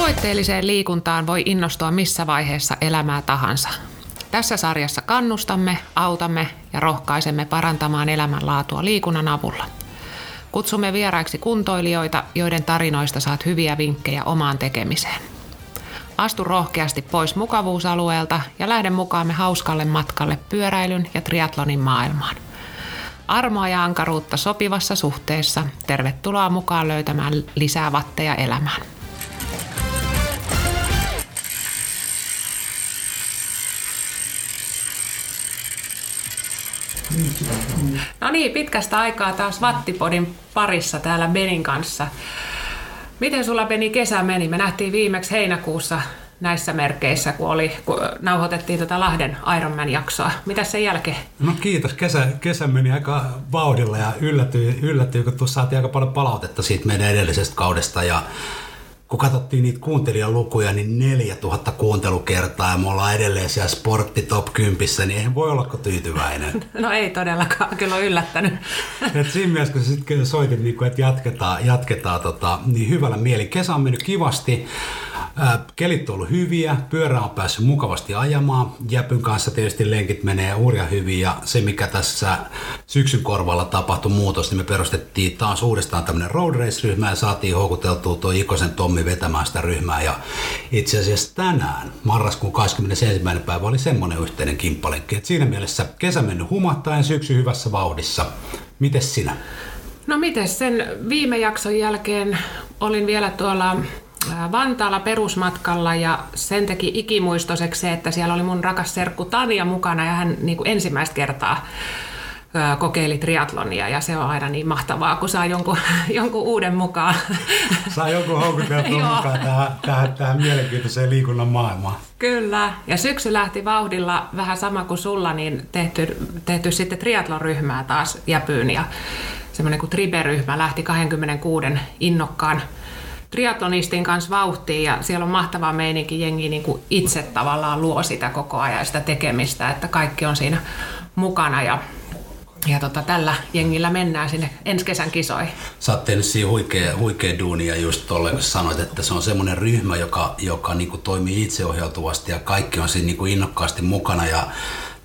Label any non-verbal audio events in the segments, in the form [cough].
Tavoitteelliseen liikuntaan voi innostua missä vaiheessa elämää tahansa. Tässä sarjassa kannustamme, autamme ja rohkaisemme parantamaan elämänlaatua liikunnan avulla. Kutsumme vieraiksi kuntoilijoita, joiden tarinoista saat hyviä vinkkejä omaan tekemiseen. Astu rohkeasti pois mukavuusalueelta ja lähde mukaamme hauskalle matkalle pyöräilyn ja triatlonin maailmaan. Armoa ja ankaruutta sopivassa suhteessa. Tervetuloa mukaan löytämään lisää vatteja elämään. No niin, pitkästä aikaa taas Vattipodin parissa täällä Benin kanssa. Miten sulla Beni kesä meni? Me nähtiin viimeksi heinäkuussa näissä merkeissä, kun, oli, kun nauhoitettiin tätä Lahden Ironman-jaksoa. Mitä sen jälkeen? No kiitos. Kesä, kesä meni aika vauhdilla ja yllätyin, yllätyin kun tuossa saatiin aika paljon palautetta siitä meidän edellisestä kaudesta. Ja kun katsottiin niitä kuuntelijalukuja, niin 4000 kuuntelukertaa ja me ollaan edelleen siellä sportti top 10, niin eihän voi olla tyytyväinen. [laughs] No ei todellakaan, kyllä on yllättänyt. [laughs] Et siinä mielessä, kun sitten soitin, niin että jatketaan, jatketaan tota, niin hyvällä mieli. Kesä on mennyt kivasti. Kelit on ollut hyviä, pyörä on päässyt mukavasti ajamaan. Jäpyn kanssa tietysti lenkit menee hurja hyvin ja se mikä tässä syksyn korvalla tapahtui muutos, niin me perustettiin taas uudestaan tämmöinen road race-ryhmä ja saatiin houkuteltua tuo Ikosen Tommi vetämään sitä ryhmää. Ja itse asiassa tänään, marraskuun 21. päivä, oli semmoinen yhteinen kimppalenkki. Et siinä mielessä kesä mennyt humattaen, syksy hyvässä vauhdissa. Mites sinä? No miten sen viime jakson jälkeen olin vielä tuolla Vantaalla perusmatkalla ja sen teki ikimuistoiseksi se, että siellä oli mun rakas serkku Tania mukana ja hän niin kuin ensimmäistä kertaa kokeili triatlonia ja se on aina niin mahtavaa, kun saa jonkun, [laughs] jonkun uuden mukaan. [laughs] Saa jonkun houkuteltua mukaan tähän, tähän, tähän mielenkiintoiseen liikunnan maailmaan. Kyllä, ja syksy lähti vauhdilla vähän sama kuin sulla, niin tehty, tehty sitten triatlon-ryhmää taas jäpyyn ja semmoinen kuin Tribe-ryhmä lähti 26 innokkaan triatlonistin kanssa vauhtiin ja siellä on mahtava meininki, jengi niin kuin itse tavallaan luo sitä koko ajan sitä tekemistä, että kaikki on siinä mukana ja ja tota, tällä jengillä mennään sinne ensi kesän kisoihin. Sä oot tehnyt siinä huikea, huikea duunia just tolle, kun sanoit, että se on semmoinen ryhmä, joka, joka niin kuin toimii itseohjautuvasti ja kaikki on siinä niin kuin innokkaasti mukana ja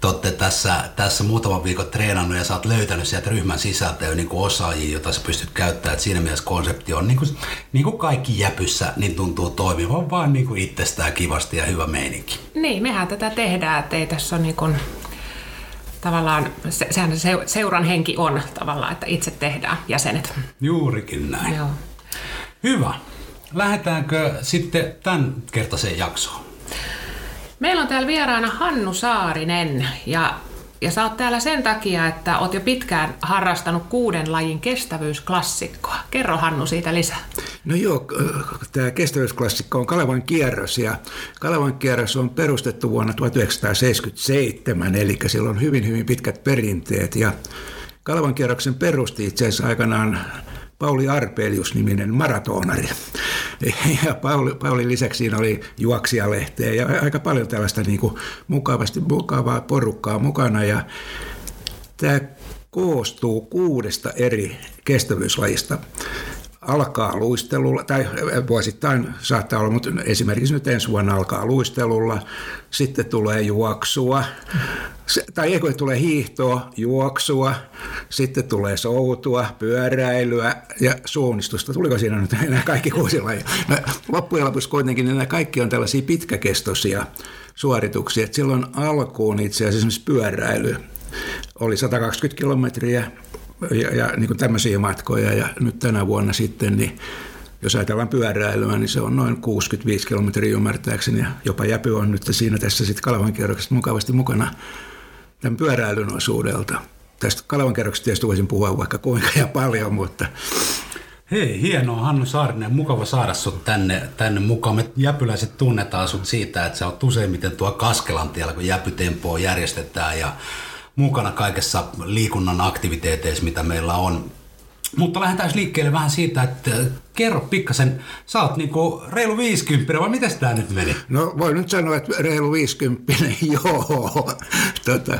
te olette tässä, tässä muutaman viikon treenannut ja sä oot löytänyt sieltä ryhmän sisältä jo niin kuin osaajia, jota sä pystyt käyttämään. Et siinä mielessä konsepti on niin kuin, niin kuin kaikki jäpyssä, niin tuntuu toimivan vaan niin kuin itsestään kivasti ja hyvä meininki. Niin, mehän tätä tehdään, että ei tässä ole niin kuin tavallaan, se, sehän se seuran henki on tavallaan, että itse tehdään jäsenet. Juurikin näin. Joo. Hyvä. Lähdetäänkö sitten tämän kertaiseen jaksoon? Meillä on täällä vieraana Hannu Saarinen ja ja sä oot täällä sen takia, että oot jo pitkään harrastanut kuuden lajin kestävyysklassikkoa. Kerro Hannu siitä lisää. No joo, tämä kestävyysklassikko on Kalevan kierros ja Kalevan kierros on perustettu vuonna 1977, eli sillä on hyvin hyvin pitkät perinteet ja Kalevan kierroksen perusti itse asiassa aikanaan Pauli Arpelius-niminen maratonari. Ja Pauli, Pauli lisäksi siinä oli juoksijalehteä ja aika paljon tällaista niin kuin mukavasti, mukavaa porukkaa mukana. Ja tämä koostuu kuudesta eri kestävyyslajista alkaa luistelulla, tai vuosittain saattaa olla, mutta esimerkiksi nyt ensi vuonna alkaa luistelulla, sitten tulee juoksua, tai eikö tulee hiihtoa, juoksua, sitten tulee soutua, pyöräilyä ja suunnistusta. Tuliko siinä nyt enää kaikki kuusi lajia? No, loppujen lopuksi kuitenkin nämä kaikki on tällaisia pitkäkestoisia suorituksia. Että silloin alkuun itse asiassa esimerkiksi pyöräily oli 120 kilometriä ja, ja niin kuin tämmöisiä matkoja. Ja nyt tänä vuonna sitten, niin jos ajatellaan pyöräilyä, niin se on noin 65 kilometriä ymmärtääkseni. Ja jopa Jäpy on nyt siinä tässä sitten Kalevan kierroksesta mukavasti mukana tämän pyöräilyn osuudelta. Tästä Kalevan kierroksesta tietysti voisin puhua vaikka kuinka ja paljon, mutta Hei, hienoa Hannu Saarinen. Mukava saada sut tänne, tänne mukaan. Me jäpyläiset tunnetaan sut siitä, että sä oot useimmiten tuo Kaskelantiellä, kun jäpytempoa järjestetään ja mukana kaikessa liikunnan aktiviteeteissa, mitä meillä on. Mutta lähdetään liikkeelle vähän siitä, että kerro pikkasen, sä oot niinku reilu 50, vai miten tämä nyt meni? No voi nyt sanoa, että reilu 50, [laughs] joo. Tota,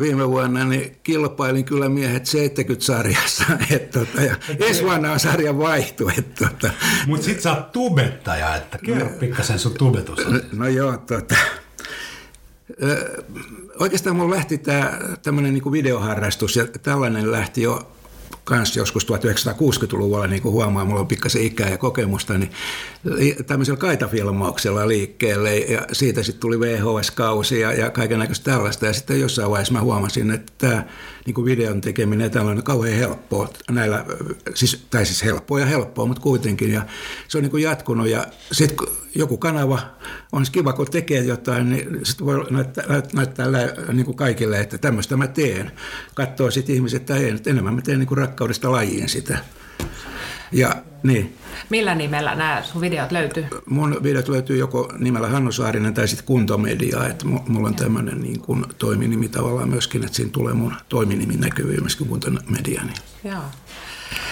viime vuonna niin kilpailin kyllä miehet 70-sarjassa, [laughs] et, tota, ja ensi vuonna on sarja vaihtu. Tota. Mutta sit sä oot tubettaja, että kerro no, pikkasen sun tubetus. No, no joo, tota, oikeastaan mulla lähti tämä tämmöinen niin videoharrastus ja tällainen lähti jo kanssa joskus 1960-luvulla, niin kuin huomaa, mulla on pikkasen ikää ja kokemusta, niin tämmöisellä kaitafilmauksella liikkeelle ja siitä sitten tuli VHS-kausi ja, ja kaiken näköistä tällaista. Ja sitten jossain vaiheessa mä huomasin, että tämä niin videon tekeminen tällainen on kauhean helppoa näillä, siis, tai siis helppoa ja helppoa, mutta kuitenkin. Ja se on niin kuin jatkunut ja sitten joku kanava on kiva, kun tekee jotain, niin sitten voi näyttää, näyttää niin kuin kaikille, että tämmöistä mä teen. Katsoo sitten ihmiset, että ei, enemmän mä teen niin kuin rakkaudesta lajiin sitä. Ja, niin. Millä nimellä nämä sun videot löytyy? Mun videot löytyy joko nimellä Hannu Saarinen tai sitten Kuntomedia. Että mulla on tämmöinen niin kuin toiminimi tavallaan myöskin, että siinä tulee mun toiminimi näkyviin myöskin Kuntomedia. Niin. Joo.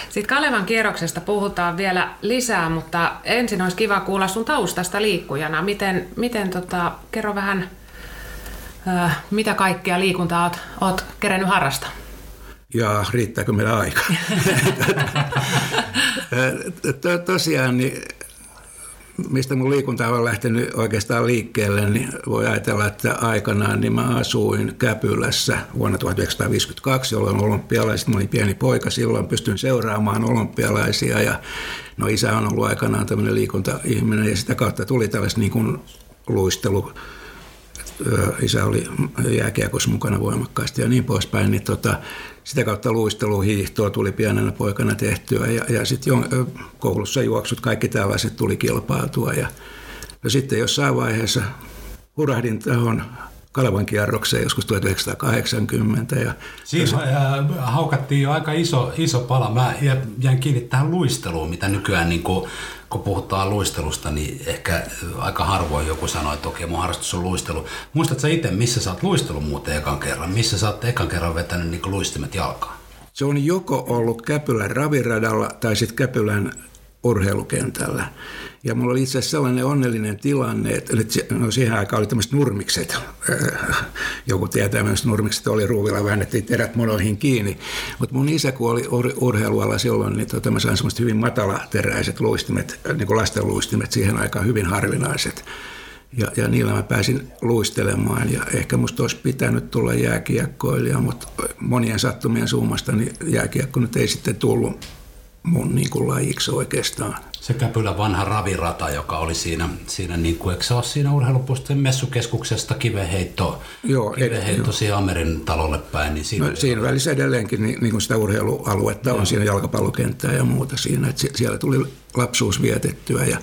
Sitten Kalevan kierroksesta puhutaan vielä lisää, mutta ensin olisi kiva kuulla sun taustasta liikkujana. Miten, miten tota, kerro vähän, äh, mitä kaikkea liikuntaa oot, oot kerennyt harrastaa? Ja riittääkö meillä aika? [laughs] Tosiaan, niin mistä mun liikunta on lähtenyt oikeastaan liikkeelle, niin voi ajatella, että aikanaan niin mä asuin Käpylässä vuonna 1952, jolloin olympialaiset, mä olin pieni poika silloin, pystyn seuraamaan olympialaisia ja no isä on ollut aikanaan tämmöinen liikuntaihminen ja sitä kautta tuli tällaista niin kuin luistelu isä oli jääkiekossa mukana voimakkaasti ja niin poispäin, niin tota, sitä kautta luisteluhiihtoa tuli pienenä poikana tehtyä ja, ja sitten koulussa juoksut, kaikki tällaiset tuli kilpautua ja no sitten jossain vaiheessa hurahdin tuohon Kalevan kierrokseen joskus 1980. Ja Siinä äh, haukattiin jo aika iso, iso pala. Mä jäin kiinni tähän luisteluun, mitä nykyään niin kuin kun puhutaan luistelusta, niin ehkä aika harvoin joku sanoo, että okei, mun harrastus on luistelu. Muistatko sä itse, missä sä oot luistellut muuten ekan kerran? Missä sä oot ekan kerran vetänyt niin luistimet jalkaan? Se on joko ollut Käpylän raviradalla tai sitten Käpylän urheilukentällä. Ja mulla oli itse asiassa sellainen onnellinen tilanne, että no siihen aikaan oli tämmöiset nurmikset. Joku tietää, että nurmikset oli ruuvilla, väännettiin terät monoihin kiinni. Mutta mun isä, kun oli ur- urheilualla silloin, niin tota, mä sain semmoiset hyvin matalateräiset luistimet, niin kuin lasten luistimet siihen aikaan hyvin harvinaiset. Ja, ja niillä mä pääsin luistelemaan ja ehkä musta olisi pitänyt tulla jääkiekkoilija, mutta monien sattumien summasta niin jääkiekko nyt ei sitten tullut mun niin kuin lajiksi oikeastaan. Se Käpylä vanha ravirata, joka oli siinä, siinä niin kuin, eikö se ole siinä urheilupuistojen messukeskuksesta kiveheitto, joo, kiveheitto siihen Amerin talolle päin. Niin siinä, no, siinä välissä edelleenkin niin, niin kuin sitä urheilualuetta joo. on siinä jalkapallokenttää ja muuta siinä, että siellä tuli lapsuus vietettyä ja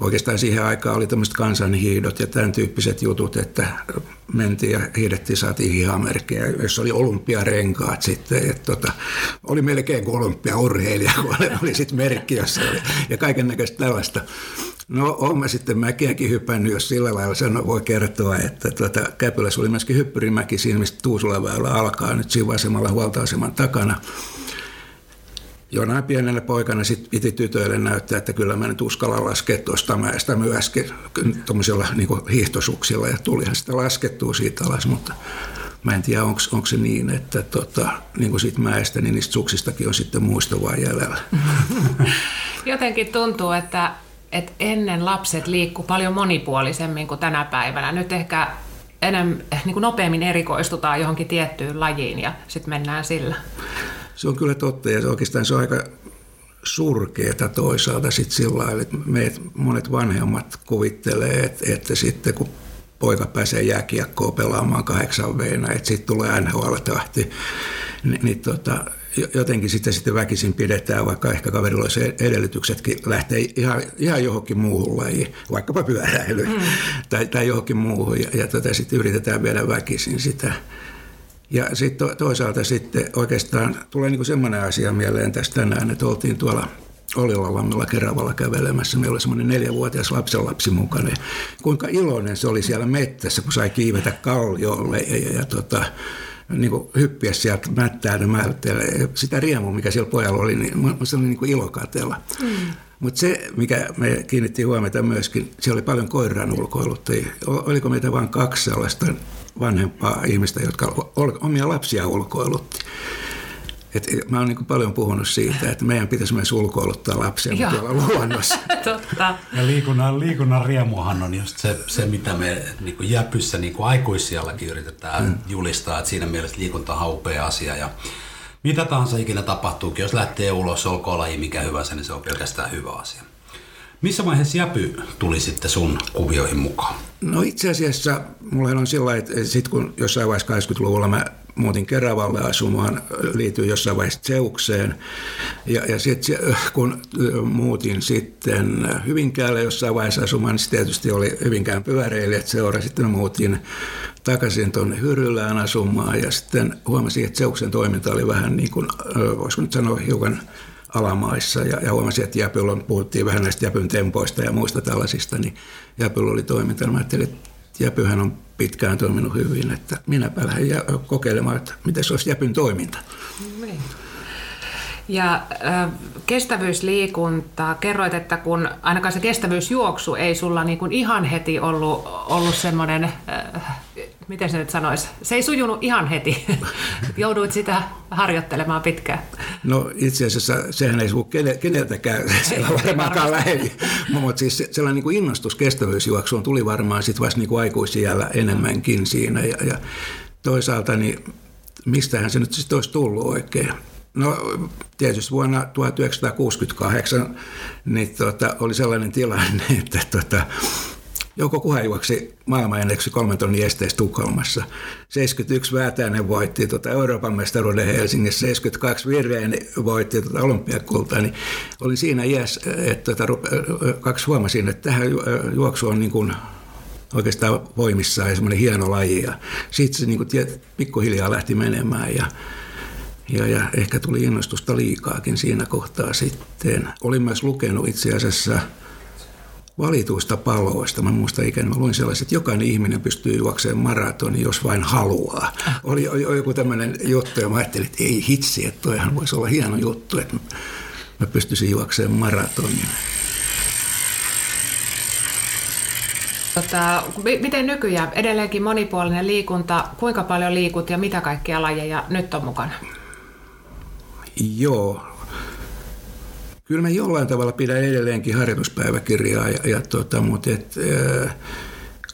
oikeastaan siihen aikaan oli tämmöiset kansanhiidot ja tämän tyyppiset jutut, että mentiin ja hiidettiin, saatiin hihamerkkejä, jossa oli olympiarenkaat sitten. Että tota, oli melkein kuin olympiaurheilija, kun oli sitten merkki, jossa oli, ja kaiken näköistä tällaista. No olen mä sitten mäkiäkin hypännyt, jos sillä lailla sano, voi kertoa, että tuota, Käpylässä oli myöskin hyppyrimäki siinä, mistä Tuusulaväylä alkaa nyt siinä vasemmalla huoltoaseman takana jonain pienenä poikana sit piti tytöille näyttää, että kyllä mä nyt uskalla laskea tuosta mäestä myöskin tuommoisilla niin hiihtosuksilla ja tulihan sitä laskettua siitä alas, mutta mä en tiedä, onko se niin, että tota, niin kuin siitä mäestä, niin niistä suksistakin on sitten muisto jäljellä. [laughs] Jotenkin tuntuu, että, että ennen lapset liikku paljon monipuolisemmin kuin tänä päivänä. Nyt ehkä enemmän, niin kuin nopeammin erikoistutaan johonkin tiettyyn lajiin ja sitten mennään sillä. Se on kyllä totta ja oikeastaan se on aika surkeeta toisaalta sitten sillä lailla, että meidät monet vanhemmat kuvittelee, että, että sitten kun poika pääsee jääkiekkoa pelaamaan kahdeksan veina, että sitten tulee NHL-tahti, niin, niin tota, jotenkin sitä sitten väkisin pidetään, vaikka ehkä kaverilla olisi edellytyksetkin lähteä ihan, ihan johonkin muuhun lajiin, vaikkapa pyöräilyyn mm. tai, tai johonkin muuhun, ja, ja tota, sitten yritetään viedä väkisin sitä. Ja sitten toisaalta sitten oikeastaan tulee niin semmoinen asia mieleen tästä tänään, että oltiin tuolla Olilalammilla Keravalla kävelemässä. Meillä oli semmoinen neljävuotias lapsenlapsi mukana. Ja kuinka iloinen se oli siellä mettässä, kun sai kiivetä kalliolle. Ja, ja, ja tota, niin kuin hyppiä sieltä mättää mätteelle. Sitä riemua, mikä siellä pojalla oli, niin se oli niin kuin ilo katella. Mm. Mutta se, mikä me kiinnittiin huomiota myöskin, siellä oli paljon koiran ulkoiluttajia. Oliko meitä vain kaksi sellaista vanhempaa ihmistä, jotka omia lapsia ulkoilutti. Et mä oon niin paljon puhunut siitä, että meidän pitäisi myös ulkoiluttaa lapsia tuolla luonnossa. [laughs] Totta. Ja liikunnan, liikunnan riemuhan on just se, se mitä me niin kuin jäpyssä niin kuin aikuisiallakin yritetään mm. julistaa, että siinä mielessä liikunta on upea asia. Ja mitä tahansa ikinä tapahtuukin, jos lähtee ulos, olkoon laji mikä hyvänsä, niin se on pelkästään hyvä asia. Missä vaiheessa Jäpy tuli sitten sun kuvioihin mukaan? No itse asiassa mulla on sillä että sit kun jossain vaiheessa 80-luvulla mä muutin Keravalle asumaan, liityin jossain vaiheessa Zeukseen. Ja, ja sitten kun muutin sitten Hyvinkäälle jossain vaiheessa asumaan, niin tietysti oli Hyvinkään pyöräilijät seura. Sitten muutin takaisin tuonne Hyrylään asumaan ja sitten huomasin, että Zeuksen toiminta oli vähän niin kuin, voisiko nyt sanoa hiukan alamaissa ja, ja huomasin, että Jäpyllä puhuttiin vähän näistä Jäpyn tempoista ja muista tällaisista, niin Jäpyllä oli toiminta. Mä ajattelin, että Jäpyhän on pitkään toiminut hyvin, että minäpä lähden kokeilemaan, että miten se olisi Jäpyn toiminta. Niin. Ja äh, kestävyysliikunta, kerroit, että kun ainakaan se kestävyysjuoksu ei sulla niin kuin ihan heti ollut, ollut semmoinen, äh, miten se nyt sanoisi, se ei sujunut ihan heti. [laughs] Jouduit sitä harjoittelemaan pitkään. No itse asiassa sehän ei suhu keneltäkään siellä varmaankaan lähellä. Mutta siis sellainen niin kuin innostus kestävyysjuoksuun tuli varmaan sitten vasta niin kuin aikuisiällä enemmänkin siinä. Ja, ja toisaalta niin mistähän se nyt sitten olisi tullut oikein. No tietysti vuonna 1968 niin tota, oli sellainen tilanne, [laughs] että tota, Jouko Kuha juoksi maailmanenneksi kolmen tonnin esteessä Tukholmassa. 71 Väätäinen voitti tuota Euroopan mestaruuden Helsingissä, 72 Vireen voitti tuota olympiakultaa, niin olin siinä iässä, että tuota, kaksi huomasin, että tähän juoksu on niin kuin oikeastaan voimissaan ja semmoinen hieno laji. Sitten se niin kuin, pikkuhiljaa lähti menemään ja ja, ja ehkä tuli innostusta liikaakin siinä kohtaa sitten. Olin myös lukenut itse asiassa valituista paloista. Mä muistan ikään, mä luin sellaiset, että jokainen ihminen pystyy juokseen maratoni, jos vain haluaa. Oli, oli joku tämmöinen juttu ja mä ajattelin, että ei hitsi, että toihan voisi olla hieno juttu, että mä pystyisin juokseen maratonin. Tota, miten nykyään edelleenkin monipuolinen liikunta, kuinka paljon liikut ja mitä kaikkia lajeja nyt on mukana? Joo. Kyllä mä jollain tavalla pidän edelleenkin harjoituspäiväkirjaa, ja, ja tota, mutta et, äh,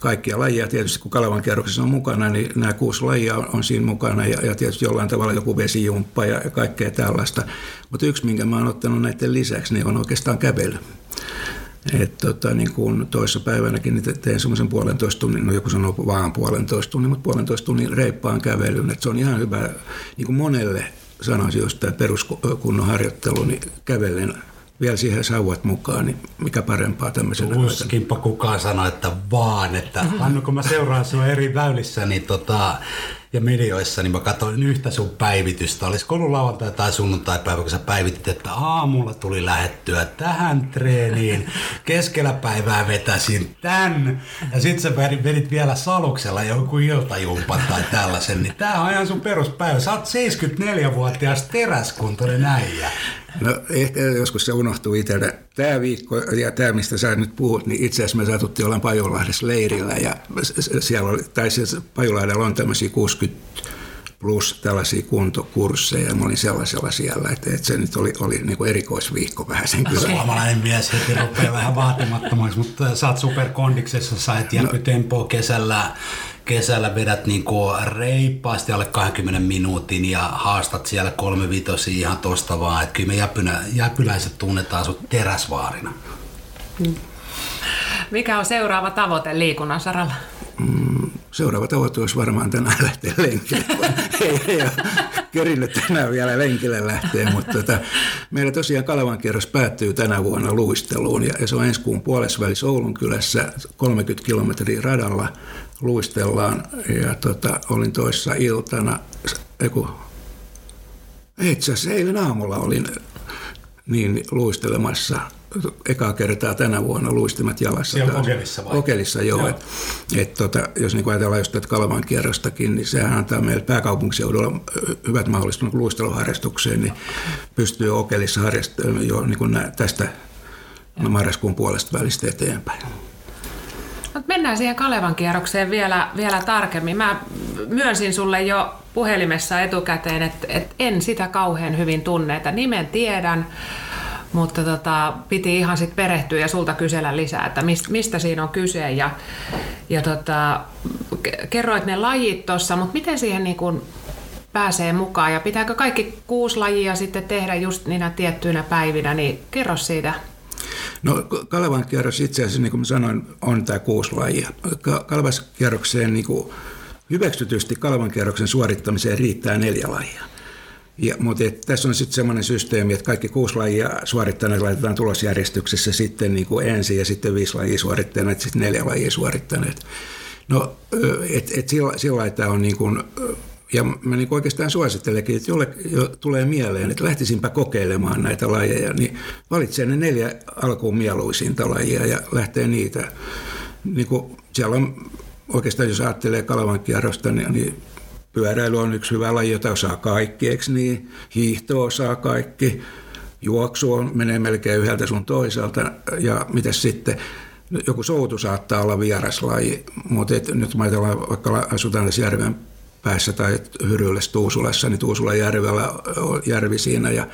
kaikkia lajeja tietysti, kun Kalevan kerroksessa on mukana, niin nämä kuusi lajia on, on siinä mukana ja, ja tietysti jollain tavalla joku vesijumppa ja, ja kaikkea tällaista. Mutta yksi, minkä mä oon ottanut näiden lisäksi, niin on oikeastaan kävely. Et tota, niin kuin toissa päivänäkin niin tein semmoisen puolentoista tunnin, no joku sanoo vaan puolentoista tunnin, mutta puolentoista tunnin reippaan kävelyn. Et se on ihan hyvä niin kuin monelle sanoisin, jos tämä peruskunnon harjoittelu, niin kävellen vielä siihen sauvat mukaan, niin mikä parempaa tämmöisen Tuskinpa kukaan sanoi, että vaan, että Hannu, kun mä seuraan sinua eri väylissä niin tota, ja medioissa, niin mä katsoin yhtä sun päivitystä. Olisi ollut lauantai tai sunnuntai päivä, kun sä päivitit, että aamulla tuli lähettyä tähän treeniin, keskellä päivää vetäsin tän, ja sit sä vedit vielä saluksella joku iltajumpan tai tällaisen, niin tää on ihan sun peruspäivä. Sä oot 74-vuotias teräskuntoinen äijä. No ehkä joskus se unohtuu itselle. Tämä viikko ja tämä, mistä sä nyt puhut, niin itse asiassa me satuttiin olla Pajulahdessa leirillä ja siellä oli, tai siis Pajulahdella on tämmöisiä 60 plus tällaisia kuntokursseja. Mä olin sellaisella siellä, että, että se nyt oli, oli niin kuin erikoisviikko vähän sen kyllä. Suomalainen mies heti rupeaa vähän vaatimattomaksi, mutta sä oot superkondiksessa, sait no. kesällä kesällä vedät niin kuin reippaasti alle 20 minuutin ja haastat siellä kolme vitosia ihan tosta vaan. Että kyllä me jäpynä, jäpyläiset tunnetaan sut teräsvaarina. Hmm. Mikä on seuraava tavoite liikunnan saralla? Mm, seuraava tavoite olisi varmaan tänään lähteä lenkille. [laughs] ei, ei ole kerinyt tänään vielä lenkille lähteä, mutta tota, meillä tosiaan Kalevan kierros päättyy tänä vuonna luisteluun ja, ja se on ensi kuun puolessa välissä Oulun kylässä 30 kilometriä radalla luistellaan. Ja tota, olin toissa iltana, eiku, itse asiassa eilen aamulla olin niin luistelemassa ekaa kertaa tänä vuonna luistimet jalassa. Siellä Okelissa vai? Okelissa, joo. joo. Et, et, tota, jos niin ajatellaan just tätä Kalevan kierrostakin, niin sehän antaa meille pääkaupunkiseudulla hyvät mahdollisuudet luisteluharrastukseen, niin pystyy Okelissa harrastamaan jo niin kuin tästä marraskuun puolesta välistä eteenpäin. Mennään siihen Kalevan kierrokseen vielä, vielä tarkemmin. Mä myönsin sulle jo puhelimessa etukäteen, että, että en sitä kauhean hyvin tunne, että nimen tiedän, mutta tota, piti ihan sitten perehtyä ja sulta kysellä lisää, että mistä, siinä on kyse. Ja, ja tota, kerroit ne lajit tuossa, mutta miten siihen niin kun pääsee mukaan ja pitääkö kaikki kuusi lajia sitten tehdä just niinä tiettyinä päivinä, niin kerro siitä No Kalevan kierros itse asiassa, niin kuin sanoin, on tämä kuusi lajia. Kalevan kierrokseen niin kuin hyväksytysti Kalevan kierroksen suorittamiseen riittää neljä lajia. Ja, mutta et, tässä on sitten semmoinen systeemi, että kaikki kuusi lajia suorittaneet laitetaan tulosjärjestyksessä sitten niin kuin ensin ja sitten viisi lajia suorittaneet, sitten neljä lajia suorittaneet. No, et, et sillä, sillä tämä on niin kuin, ja mä niin oikeastaan suosittelenkin, että jolle jo tulee mieleen, että lähtisinpä kokeilemaan näitä lajeja, niin valitsee ne neljä alkuun mieluisinta lajia ja lähtee niitä. Niin kuin siellä on oikeastaan, jos ajattelee Kalevan kierrosta, niin, niin pyöräily on yksi hyvä laji, jota osaa kaikki, eikö niin? Hiihto osaa kaikki, juoksu on, menee melkein yhdeltä sun toiselta ja mitä sitten, joku soutu saattaa olla vieraslaji, mutta et, nyt mä ajatellaan, vaikka asutaan tässä järven päässä tai Hyrylle Tuusulassa, niin Tuusulan järvellä on järvi siinä ja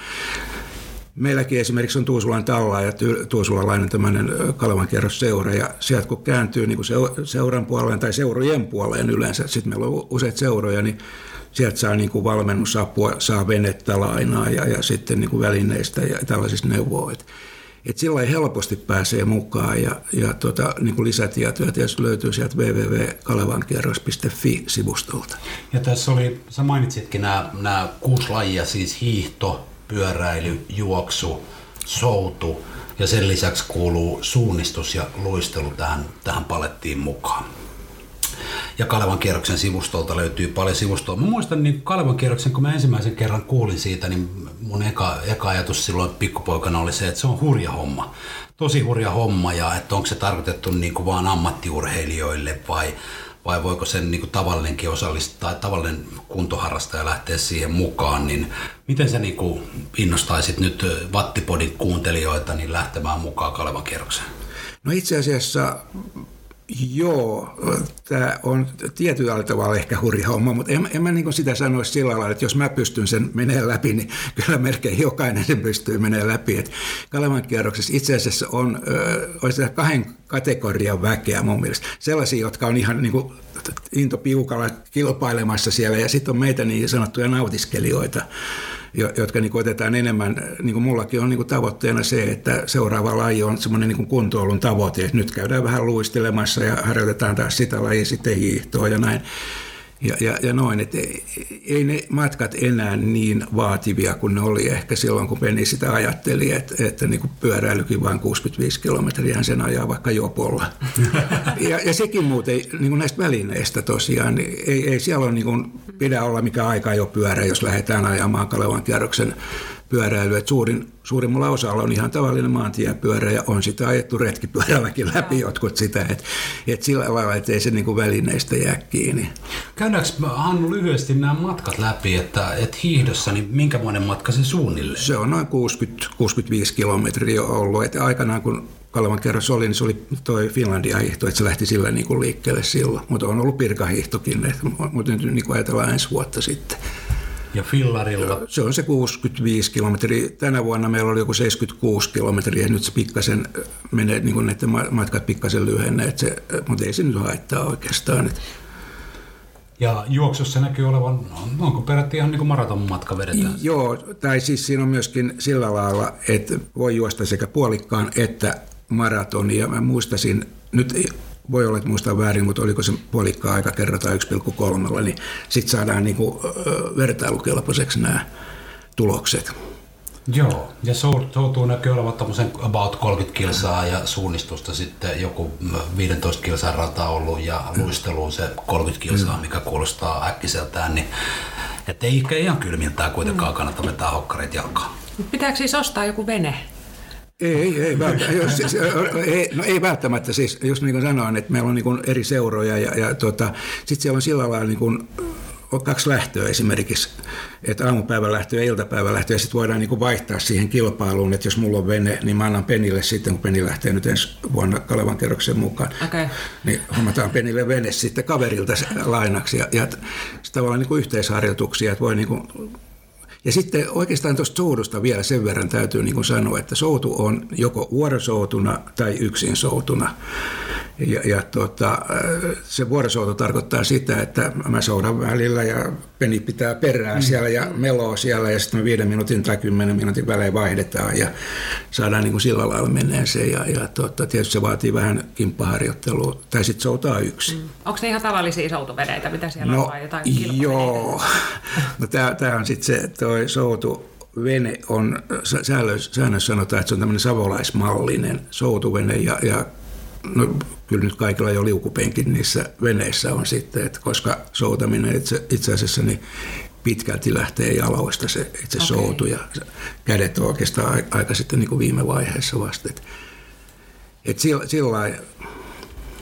Meilläkin esimerkiksi on Tuusulan talla ja tuusulalainen tämmöinen Kalevan seura ja sieltä kun kääntyy niin kuin seuran puoleen tai seurojen puoleen yleensä, sitten meillä on useita seuroja, niin sieltä saa niin kuin valmennusapua, saa venettä lainaa ja, ja sitten niin kuin välineistä ja tällaisista neuvoa. Et sillä helposti pääsee mukaan ja, ja tota, niin kuin lisätietoja tietysti löytyy sieltä www.kalevankierros.fi-sivustolta. Ja tässä oli, sä mainitsitkin nämä, nämä kuusi lajia, siis hiihto, pyöräily, juoksu, soutu ja sen lisäksi kuuluu suunnistus ja luistelu tähän, tähän palettiin mukaan. Ja Kalevan kierroksen sivustolta löytyy paljon sivustoa. Mä muistan niin Kalevan kierroksen, kun mä ensimmäisen kerran kuulin siitä, niin mun eka, eka ajatus silloin pikkupoikana oli se, että se on hurja homma. Tosi hurja homma ja että onko se tarkoitettu niin kuin vaan ammattiurheilijoille vai, vai voiko sen niin kuin tavallinenkin osallistaa tai tavallinen kuntoharrastaja lähteä siihen mukaan, niin miten sä niin kuin innostaisit nyt Vattipodin kuuntelijoita niin lähtemään mukaan Kalevan kierrokseen? No itse asiassa Joo, tämä on tietyllä tavalla ehkä hurja homma, mutta en, en mä niin sitä sanoisi sillä lailla, että jos mä pystyn sen menee läpi, niin [laughs] kyllä melkein jokainen sen pystyy menee läpi. Et Kalevan kierroksessa itse asiassa on, on kahden kategorian väkeä mun mielestä. Sellaisia, jotka on ihan niin kuin kilpailemassa siellä ja sitten on meitä niin sanottuja nautiskelijoita jotka niin otetaan enemmän, niin kuin mullakin on niin tavoitteena se, että seuraava laji on semmoinen niin kuntoilun tavoite, että nyt käydään vähän luistelemassa ja harjoitetaan taas sitä lajia sitten hiihtoa ja näin ja, ja, ja noin, että ei ne matkat enää niin vaativia kuin ne oli ehkä silloin, kun Penni sitä ajatteli, että, että niin kuin pyöräilykin vain 65 kilometriä sen ajaa vaikka jopolla. [laughs] ja, ja sekin muuten niin kuin näistä välineistä tosiaan, niin ei, ei siellä ole niin kuin, pidä olla mikä aika jo pyörä, jos lähdetään ajamaan Kalevan kierroksen pyöräily. Et suurin, suurimmalla osalla on ihan tavallinen maantiepyörä ja on sitä ajettu retkipyörälläkin läpi jotkut sitä. Että et sillä lailla, että ei se niinku välineistä jää kiinni. Käydäänkö Hannu lyhyesti nämä matkat läpi, että et hiihdossa, niin minkämoinen matka se suunnilleen? Se on noin 60-65 kilometriä ollut. Et aikanaan kun Kalevan kerros oli, niin se oli toi Finlandia hiihto, että se lähti sillä niin kuin liikkeelle silloin. Mutta on ollut pirkahiihtokin, mutta nyt niin kuin ajatellaan ensi vuotta sitten. Ja fillarilla? Se on se 65 kilometriä. Tänä vuonna meillä oli joku 76 kilometriä, nyt se pikkasen menee, niin kuin näiden matkat pikkasen lyhenee, se, mutta ei se nyt haittaa oikeastaan. Ja juoksussa näkyy olevan, onko peräti ihan niin kuin maratonmatka vedetään? Joo, tai siis siinä on myöskin sillä lailla, että voi juosta sekä puolikkaan että maratonia. Mä muistasin, nyt voi olla, että muistan väärin, mutta oliko se puolikkaa aika kerrotaan 1,3, niin sitten saadaan niin kuin, vertailukelpoiseksi nämä tulokset. Joo, ja soutuu näkyy olevan tämmöisen about 30 kilsaa ja suunnistusta sitten joku 15 kilsan rata ollut ja luisteluun se 30 kilsaa, mikä kuulostaa äkkiseltään, niin että ei ihan kylmiltään kuitenkaan kannata vetää hokkarit jalkaan. Pitääkö siis ostaa joku vene? Ei, ei, välttämättä, jos, siis, ei, no ei välttämättä. Siis, just niin kuin sanoin, että meillä on niin eri seuroja ja, ja tota, sitten siellä on sillä lailla niin kuin, kaksi lähtöä esimerkiksi, että aamupäivän lähtö ja iltapäivän lähtö, ja sitten voidaan niin kuin vaihtaa siihen kilpailuun, että jos mulla on vene, niin mä annan Penille sitten, kun Peni lähtee nyt ensi vuonna Kalevan kerroksen mukaan, okay. niin hommataan Penille vene sitten kaverilta lainaksi, ja, ja tavallaan niin kuin yhteisharjoituksia, että voi niin kuin ja sitten oikeastaan tuosta soudusta vielä sen verran täytyy niin kuin sanoa, että soutu on joko vuorosoutuna tai yksin soutuna. Ja, ja tuota, se vuorosoutu tarkoittaa sitä, että mä soudan välillä ja Peni pitää perään mm. siellä ja meloo siellä ja sitten me viiden minuutin tai kymmenen minuutin välein vaihdetaan ja saadaan niin kuin sillä lailla meneen se. Ja, ja tuota, tietysti se vaatii vähän kimppaharjoittelua tai sitten soutaa yksi. Mm. Onko ne ihan tavallisia soutuveneitä, mitä siellä no, on vai jotain Joo, no tämä on sitten se toi soutu vene on, säännössä sanotaan, että se on tämmöinen savolaismallinen soutuvene ja, ja no, kyllä nyt kaikilla jo liukupenkin niissä veneissä on sitten, että koska soutaminen itse, itse asiassa niin pitkälti lähtee jaloista se itse okay. soutu ja kädet on oikeastaan aika sitten niin kuin viime vaiheessa vasta. Että, että sillä, sillä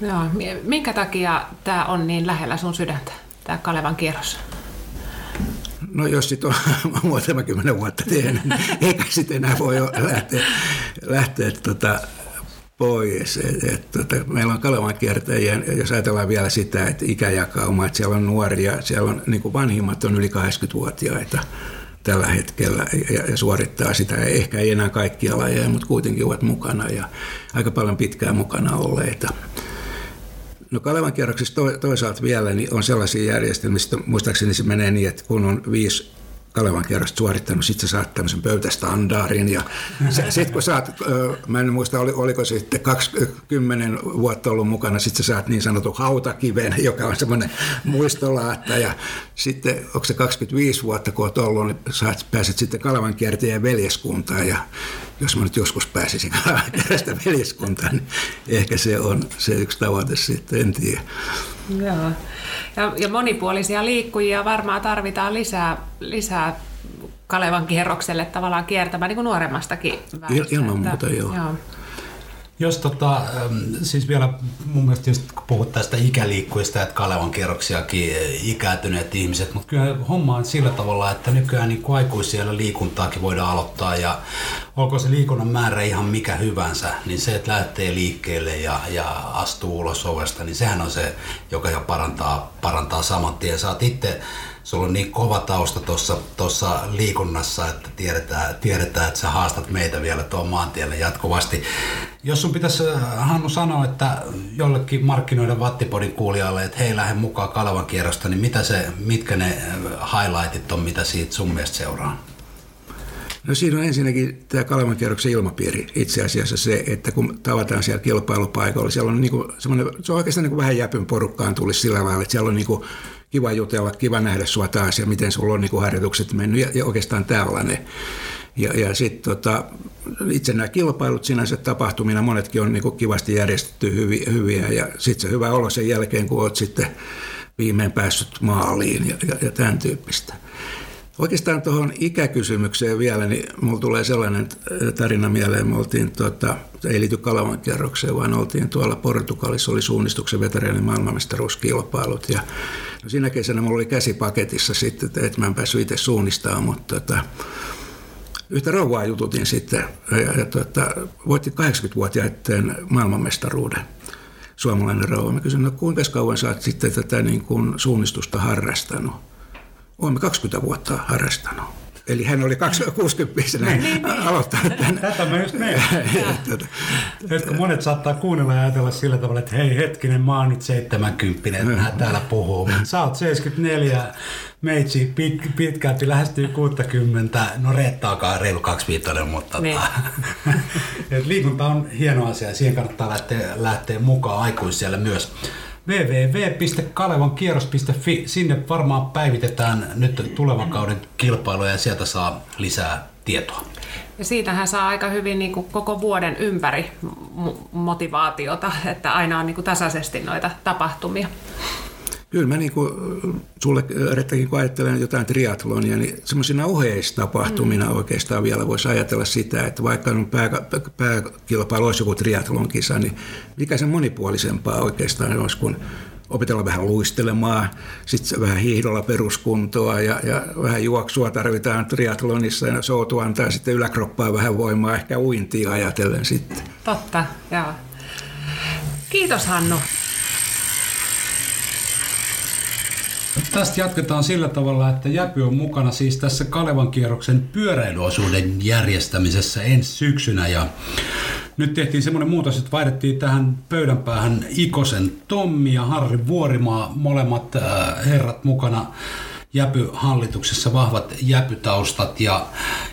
Joo. Minkä takia tämä on niin lähellä sun sydäntä, tämä Kalevan kierros? No jos sitten on [laughs] muutama kymmenen vuotta tehnyt, niin eikä sitten enää voi lähteä, lähteä tota, pois. Et, et, tota, meillä on Kalevan kiertäjiä, jos ajatellaan vielä sitä, että ikäjakauma, että siellä on nuoria, siellä on niin kuin vanhimmat on yli 80-vuotiaita tällä hetkellä ja, ja suorittaa sitä. Ehkä ei enää kaikkia lajeja, mutta kuitenkin ovat mukana ja aika paljon pitkään mukana olleita. No Kalevan kierroksissa to, toisaalta vielä niin on sellaisia järjestelmiä, muistaakseni se menee niin, että kun on viisi Kalevan kierrosta suorittanut, sitten sä saat tämmöisen pöytästandaarin ja [laughs] sitten kun saat, mä en muista oliko se sitten 20 vuotta ollut mukana, sitten sä saat niin sanotun hautakiven, [laughs] joka on semmoinen muistolaatta ja sitten onko se 25 vuotta kun oot ollut, niin saat, pääset sitten Kalevan kiertäjän veljeskuntaan ja jos mä nyt joskus pääsisin Kalevan [laughs] kiertäjän veljeskuntaan, niin ehkä se on se yksi tavoite sitten, en tiedä. Joo. Ja, ja monipuolisia liikkujia varmaan tarvitaan lisää, lisää Kalevan kierrokselle tavallaan kiertämään niin kuin nuoremmastakin väestöstä. Ilman muuta, joo. joo. Jos tota, siis vielä mun mielestä just puhut tästä ikäliikkujista, että Kalevan kerroksiakin ikääntyneet ihmiset, mutta kyllä homma on sillä tavalla, että nykyään niin aikuisia liikuntaakin voidaan aloittaa ja olko se liikunnan määrä ihan mikä hyvänsä, niin se, että lähtee liikkeelle ja, ja astuu ulos ovesta, niin sehän on se, joka jo parantaa, parantaa saman tien. Oot itse sulla on niin kova tausta tuossa liikunnassa, että tiedetään, tiedetään, että sä haastat meitä vielä tuon maantielle jatkuvasti. Jos sun pitäisi, äh, Hannu, sanoa, että jollekin markkinoiden vattipodin kuulijalle, että hei, lähde mukaan Kalevan kierrosta, niin mitä se, mitkä ne äh, highlightit on, mitä siitä sun mielestä seuraa? No siinä on ensinnäkin tämä Kalevan kierroksen ilmapiiri itse asiassa se, että kun tavataan siellä kilpailupaikalla, siellä on niin kuin se on oikeastaan niin kuin vähän jäpyn porukkaan tulisi sillä lailla, että siellä on niin kuin kiva jutella, kiva nähdä sua taas ja miten sulla on niin harjoitukset mennyt ja, ja oikeastaan tällainen. Ja, ja sitten tota, itse nämä kilpailut sinänsä tapahtumina, monetkin on niin kuin kivasti järjestetty hyviä, hyviä ja sitten se hyvä olo sen jälkeen, kun olet sitten viimein päässyt maaliin ja, ja, ja tämän tyyppistä. Oikeastaan tuohon ikäkysymykseen vielä, niin mulla tulee sellainen tarina mieleen. Me oltiin, tuota, ei liity Kalavan kerrokseen, vaan oltiin tuolla Portugalissa, oli suunnistuksen veteraanin maailmanmestaruuskilpailut. Ja no siinä kesänä mulla oli käsipaketissa sitten, että mä en päässyt itse suunnistamaan, mutta tuota, yhtä rouvaa jututin sitten ja, ja tuota, voitti 80-vuotiaiden maailmanmestaruuden suomalainen rouva. Mä kysyin, no kuinka kauan sä oot sitten tätä niin kuin suunnistusta harrastanut? olemme 20 vuotta harrastanut. Eli hän oli 60 niin, niin, aloittanut tämän. Tätä mä just menen. [laughs] Nyt kun monet saattaa kuunnella ja ajatella sillä tavalla, että hei hetkinen, mä oon nyt 70, että mä täällä puhuu. Sä oot 74, meitsi pit, pitkälti lähestyy 60, no reettaakaan reilu viittoinen, mutta niin. [laughs] liikunta on hieno asia ja siihen kannattaa lähteä, lähteä mukaan aikuisille myös www.kalevankierros.fi. Sinne varmaan päivitetään nyt tulevan kauden kilpailuja ja sieltä saa lisää tietoa. Ja siitähän saa aika hyvin niin kuin koko vuoden ympäri motivaatiota, että aina on niin kuin tasaisesti noita tapahtumia. Kyllä mä niin kuin sulle Rettakin, kun ajattelen jotain triatlonia, niin semmoisina oheistapahtumina mm. oikeastaan vielä voisi ajatella sitä, että vaikka on pää, pääkilpailu olisi joku triatlon kisa, niin mikä se monipuolisempaa oikeastaan olisi, kun opetella vähän luistelemaan, sitten vähän hiihdolla peruskuntoa ja, ja vähän juoksua tarvitaan triatlonissa ja soutu antaa sitten yläkroppaa vähän voimaa, ehkä uintia ajatellen sitten. Totta, joo. Kiitos Hannu. Tästä jatketaan sillä tavalla, että Jäpy on mukana siis tässä Kalevan kierroksen pyöräilyosuuden järjestämisessä ensi syksynä. Ja nyt tehtiin semmoinen muutos, että vaihdettiin tähän pöydän päähän Ikosen Tommi ja Harri Vuorimaa, molemmat äh, herrat mukana. Jäpy-hallituksessa vahvat jäpytaustat. Ja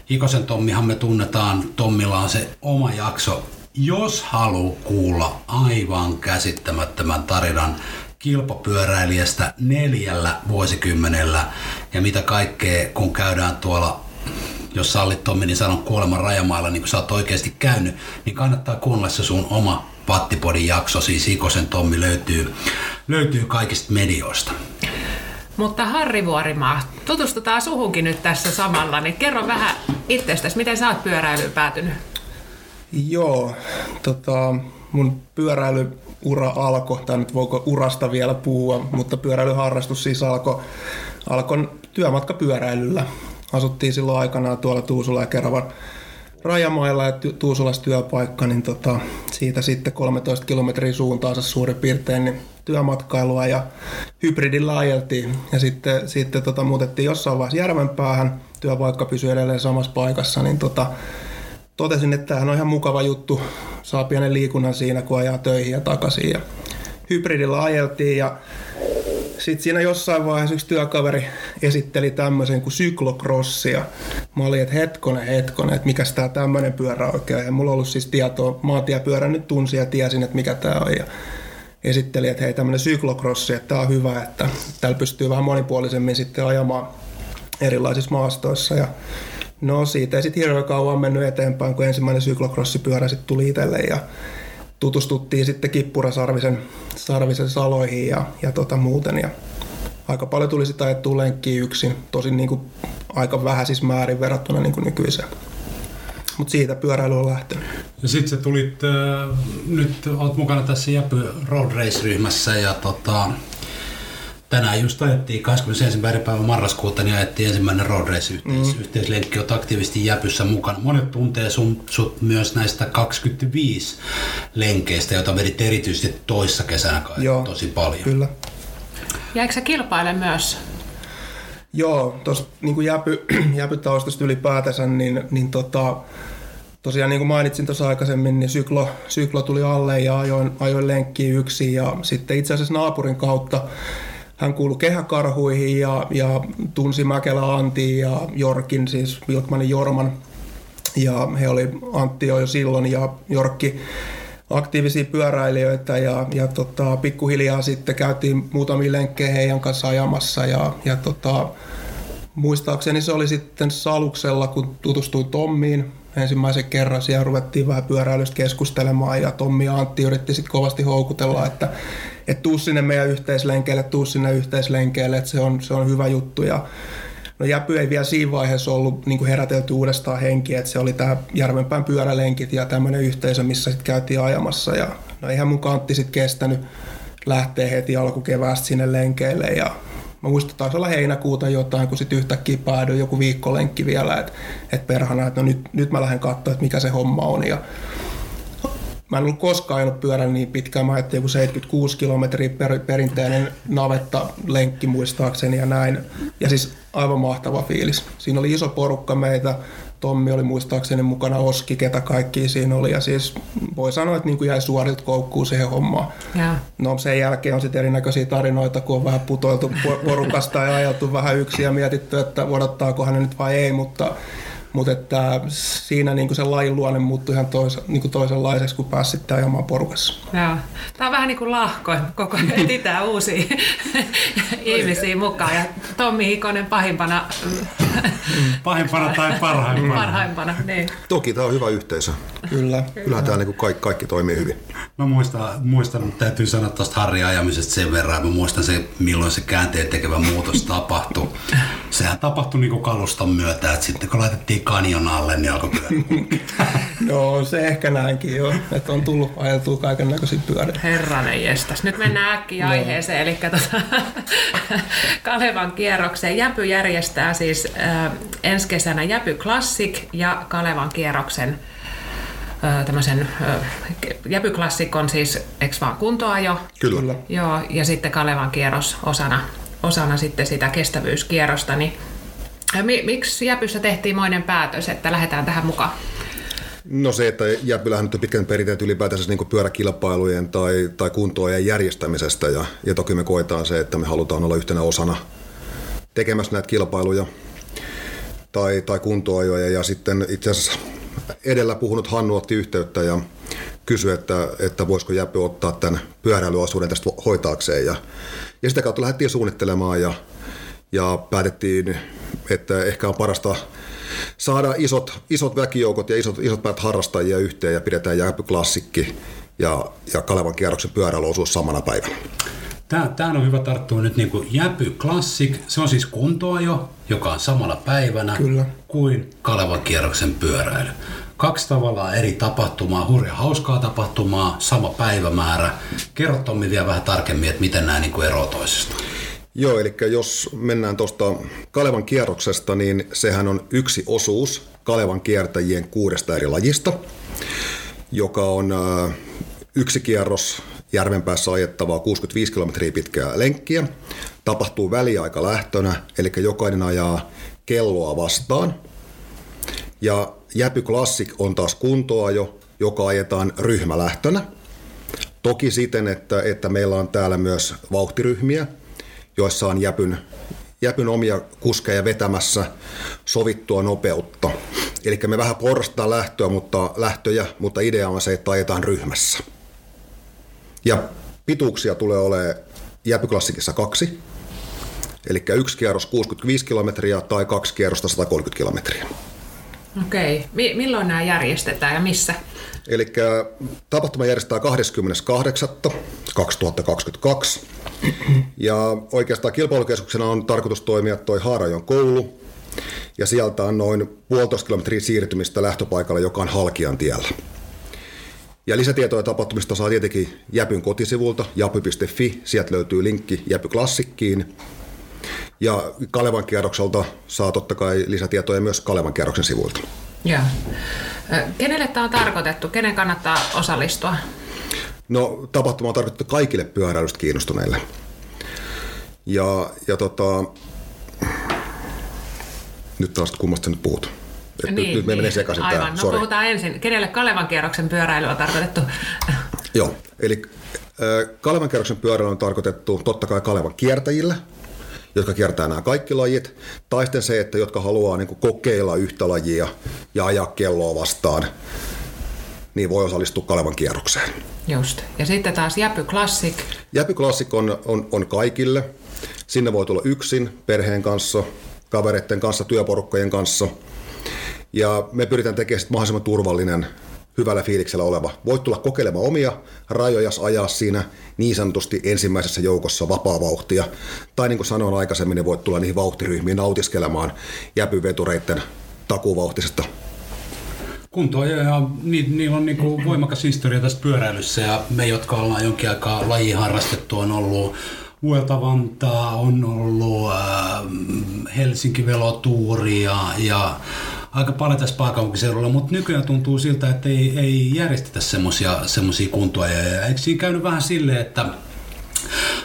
Ikosen Tommihan me tunnetaan, Tommilla on se oma jakso. Jos haluaa kuulla aivan käsittämättömän tarinan kilpapyöräilijästä neljällä vuosikymmenellä ja mitä kaikkea, kun käydään tuolla jos sallit Tommi, niin sanon kuoleman rajamailla, niin kun sä oot oikeasti käynyt, niin kannattaa kuunnella se sun oma Pattipodin jakso, siis Ikosen Tommi löytyy, löytyy kaikista medioista. Mutta Harri Vuorimaa, tutustutaan suhunkin nyt tässä samalla, niin kerro vähän itsestäsi, miten sä oot pyöräilyyn päätynyt? Joo, tota, mun pyöräilyura alkoi, tai nyt voiko urasta vielä puhua, mutta pyöräilyharrastus siis alkoi alkoi työmatkapyöräilyllä asuttiin silloin aikanaan tuolla Tuusula ja Keravan rajamailla ja Tuusulassa työpaikka, niin tota, siitä sitten 13 kilometrin suuntaansa suurin piirtein niin työmatkailua ja hybridillä ajeltiin. Ja sitten, sitten tota, muutettiin jossain vaiheessa Järvenpäähän, työpaikka pysyi edelleen samassa paikassa, niin tota, totesin, että tämähän on ihan mukava juttu, saa pienen liikunnan siinä, kun ajaa töihin ja takaisin. Ja hybridillä ajeltiin ja sitten siinä jossain vaiheessa yksi työkaveri esitteli tämmöisen kuin syklokrossia. Mä olin, että hetkonen, hetkonen, että mikä tämä tämmöinen pyörä oikein. Ja mulla on ollut siis tietoa, maantiepyörä nyt tunsi ja tiesin, että mikä tämä on. Ja esitteli, että hei tämmöinen syklokrossi, että tämä on hyvä, että täällä pystyy vähän monipuolisemmin sitten ajamaan erilaisissa maastoissa. Ja no siitä ei sitten hirveän kauan mennyt eteenpäin, kun ensimmäinen syklokrossipyörä sitten tuli itselle ja tutustuttiin sitten Kippurasarvisen Sarvisen saloihin ja, ja tota muuten. Ja aika paljon tuli sitä ajettua lenkkiä yksin, tosin niin kuin aika vähäisissä määrin verrattuna niin kuin nykyiseen. Mutta siitä pyöräily on lähtenyt. Ja sitten tulit, äh, nyt oot mukana tässä Jäpy Road Race-ryhmässä ja tota, Tänään just ajettiin 21. päivä marraskuuta, niin ajettiin ensimmäinen road race yhteis- mm. yhteislenkki, olet aktiivisesti Jäpyssä mukana. Monet tuntee sun, sut myös näistä 25 lenkeistä, joita vedit erityisesti toissa kesänä kai Joo, tosi paljon. kyllä. Jäikö sä kilpaile myös? Joo, tuossa niin jäpy, [clears throat] jäpytaustasta ylipäätänsä, niin, niin tota, tosiaan niin kuin mainitsin tuossa aikaisemmin, niin syklo, syklo tuli alle ja ajoin, ajoin lenkkiä yksin ja sitten itse asiassa naapurin kautta hän kuului kehäkarhuihin ja, ja tunsi Mäkelä Antti ja Jorkin, siis Vilkmanin Jorman. Ja he oli Antti jo silloin ja Jorkki aktiivisia pyöräilijöitä ja, ja tota, pikkuhiljaa sitten käytiin muutamia lenkkejä heidän kanssa ajamassa ja, ja tota, muistaakseni se oli sitten Saluksella, kun tutustuin Tommiin ensimmäisen kerran. Siellä ruvettiin vähän pyöräilystä keskustelemaan ja Tommi ja Antti yritti sitten kovasti houkutella, että että tuu sinne meidän yhteislenkeille, tuu sinne yhteislenkeille, että se on, se on hyvä juttu. Ja No Jäpy ei vielä siinä vaiheessa ollut niin herätelty uudestaan henkiä, että se oli tämä Järvenpään pyörälenkit ja tämmöinen yhteisö, missä sitten käytiin ajamassa. Ja no eihän mun kantti sitten kestänyt lähteä heti alkukeväästä sinne lenkeille ja mä muistan, taisi olla heinäkuuta jotain, kun sitten yhtäkkiä päädyin joku viikkolenkki vielä, että et perhana, että no nyt, nyt mä lähden katsoa, että mikä se homma on. Ja Mä en ollut koskaan ajanut pyörän niin pitkään. Mä ajattelin joku 76 kilometriä per, perinteinen navetta lenkki muistaakseni ja näin. Ja siis aivan mahtava fiilis. Siinä oli iso porukka meitä. Tommi oli muistaakseni mukana Oski, ketä kaikki siinä oli. Ja siis voi sanoa, että niin kuin jäi suorilta koukkuun siihen hommaan. Ja. No sen jälkeen on sitten erinäköisiä tarinoita, kun on vähän putoiltu porukasta ja ajeltu vähän yksin ja mietitty, että odottaakohan ne nyt vai ei. Mutta mutta että siinä niin se lajin luonne muuttui ihan tois, niin toisenlaiseksi, kun pääsi sitten ajamaan porukassa. Joo. Tämä on vähän niin kuin lahko, koko ajan [laughs] etsitään uusia ihmisiä mukaan. Ja Tommi Hikonen pahimpana Pahimpana tai parhaimpana. Parhaimpana, niin. Toki tämä on hyvä yhteisö. Kyllä. Kyllähän tämä niin kaikki, kaikki toimii hyvin. Mä muistan, muistan mutta täytyy sanoa tuosta Harri ajamisesta sen verran. Mä muistan se, milloin se käänteen tekevä muutos tapahtui. Sehän tapahtui niin kaluston myötä, että sitten kun laitettiin kanjon alle, niin alkoi [laughs] No se ehkä näinkin jo, että on tullut ajeltua kaiken näköisiä pyöriä. Herranen jestas. Nyt mennään äkkiä aiheeseen, eli tota, [laughs] Kalevan kierrokseen. Jäpy järjestää siis äh, ensi kesänä Jäpy Classic ja Kalevan kierroksen äh, tämmöisen, äh, Jäpy Classic on siis, eks vaan kuntoajo? Kyllä. Kyllä. Joo, ja sitten Kalevan kierros osana, osana sitten sitä kestävyyskierrosta. Niin, miksi Jäpyssä tehtiin moinen päätös, että lähdetään tähän mukaan? No se, että Jäpylähän nyt on pitkän perinteet ylipäätänsä niin pyöräkilpailujen tai, tai kuntoajan järjestämisestä ja, ja toki me koetaan se, että me halutaan olla yhtenä osana tekemässä näitä kilpailuja tai, tai kuntoajoja ja sitten itse asiassa edellä puhunut Hannu otti yhteyttä ja kysyi, että, että voisiko Jäpy ottaa tämän pyöräilyosuuden tästä hoitaakseen ja, ja sitä kautta lähdettiin suunnittelemaan ja, ja päätettiin, että ehkä on parasta saada isot, isot väkijoukot ja isot, isot päät harrastajia yhteen ja pidetään Jäpy Klassikki ja, ja Kalevan kierroksen pyöräilyosuus samana päivänä. Tähän on hyvä tarttua nyt niin kuin Jäpy Classic. Se on siis kuntoajo, joka on samana päivänä Kyllä. kuin Kalevan kierroksen pyöräily. Kaksi tavallaan eri tapahtumaa, hurja hauskaa tapahtumaa, sama päivämäärä. Kerro Tommi vielä vähän tarkemmin, että miten nämä niin kuin eroavat toisistaan. Joo, eli jos mennään tuosta Kalevan kierroksesta, niin sehän on yksi osuus Kalevan kiertäjien kuudesta eri lajista, joka on äh, yksi kierros Järvenpäässä ajettavaa 65 kilometriä pitkää lenkkiä. Tapahtuu väliaika lähtönä, eli jokainen ajaa kelloa vastaan. Ja Jäpy Classic on taas kuntoajo, joka ajetaan ryhmälähtönä. Toki siten, että, että meillä on täällä myös vauhtiryhmiä, joissa on Jäpyn, Jäpyn omia kuskeja vetämässä sovittua nopeutta. Eli me vähän porrastetaan lähtöä, mutta, lähtöjä, mutta idea on se, että ajetaan ryhmässä. Ja pituuksia tulee olemaan Jäpyklassikissa kaksi. Eli yksi kierros 65 kilometriä tai kaksi kierrosta 130 kilometriä. Okei. Mi- milloin nämä järjestetään ja missä? Eli tapahtuma järjestetään 28.2022. Ja oikeastaan kilpailukeskuksena on tarkoitus toimia toi Haarajon koulu. Ja sieltä on noin puolitoista kilometriä siirtymistä lähtöpaikalle, joka on Halkian tiellä. Ja lisätietoja tapahtumista saa tietenkin Jäpyn kotisivulta, japy.fi. Sieltä löytyy linkki Jäpy Klassikkiin. Ja Kalevan kierrokselta saa totta kai lisätietoja myös Kalevan kierroksen sivuilta. Joo. Kenelle tämä on tarkoitettu? Kenen kannattaa osallistua? No, tapahtuma on tarkoitettu kaikille pyöräilystä kiinnostuneille. Ja, ja tota, nyt taas kummasta sä nyt puhut. Et nyt, nyt me menee sekaisin Aivan. tää, No sori. puhutaan ensin. Kenelle Kalevan kierroksen pyöräily on tarkoitettu? Joo, eli Kalevan kierroksen pyöräily on tarkoitettu totta kai Kalevan kiertäjille, jotka kiertää nämä kaikki lajit, tai sitten se, että jotka haluaa niin kuin kokeilla yhtä lajia ja ajaa kelloa vastaan, niin voi osallistua Kalevan kierrokseen. Just. Ja sitten taas Jäpy Classic. Jäpy Classic on, on, on kaikille. Sinne voi tulla yksin, perheen kanssa, kavereiden kanssa, työporukkojen kanssa. Ja me pyritään tekemään mahdollisimman turvallinen, hyvällä fiiliksellä oleva. Voit tulla kokeilemaan omia rajoja, ajaa siinä niin sanotusti ensimmäisessä joukossa vapaa vauhtia. Tai niin kuin sanoin aikaisemmin, niin voit tulla niihin vauhtiryhmiin nautiskelemaan jäpyvetureiden takuvauhtisesta Kuntoajoja, ni, niillä on niinku voimakas historia tässä pyöräilyssä ja me, jotka ollaan jonkin aikaa laji harrastettu, on ollut Vuelta Vantaa, on ollut äh, Helsinki Velotuuri ja, ja aika paljon tässä pääkaupunkiseudulla, mutta nykyään tuntuu siltä, että ei, ei järjestetä semmoisia kuntoajoja. Eikö siinä käynyt vähän silleen, että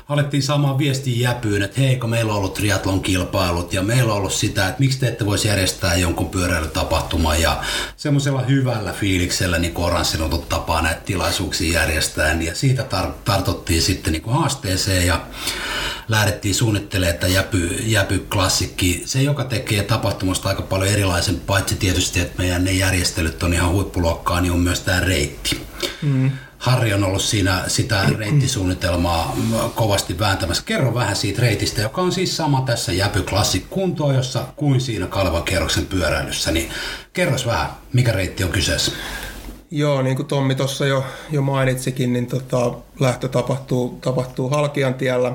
alettiin saamaan viestiä jäpyyn, että hei, kun meillä on ollut triatlon kilpailut ja meillä on ollut sitä, että miksi te ette voisi järjestää jonkun pyöräilytapahtuman ja semmoisella hyvällä fiiliksellä niin oranssin ollut tapaa näitä tilaisuuksia järjestää ja siitä tar- tartuttiin sitten niin kuin haasteeseen ja lähdettiin suunnittelemaan, että jäpy, jäpy klassikki, se joka tekee tapahtumasta aika paljon erilaisen, paitsi tietysti, että meidän ne järjestelyt on ihan huippuluokkaa, niin on myös tämä reitti. Mm. Harri on ollut siinä sitä reittisuunnitelmaa kovasti vääntämässä. Kerro vähän siitä reitistä, joka on siis sama tässä Jäpy Classic kuntoa, jossa kuin siinä Kalvan kierroksen pyöräilyssä. Niin kerros vähän, mikä reitti on kyseessä? Joo, niin kuin Tommi tuossa jo, jo mainitsikin, niin tota, lähtö tapahtuu, tapahtuu Halkian tiellä,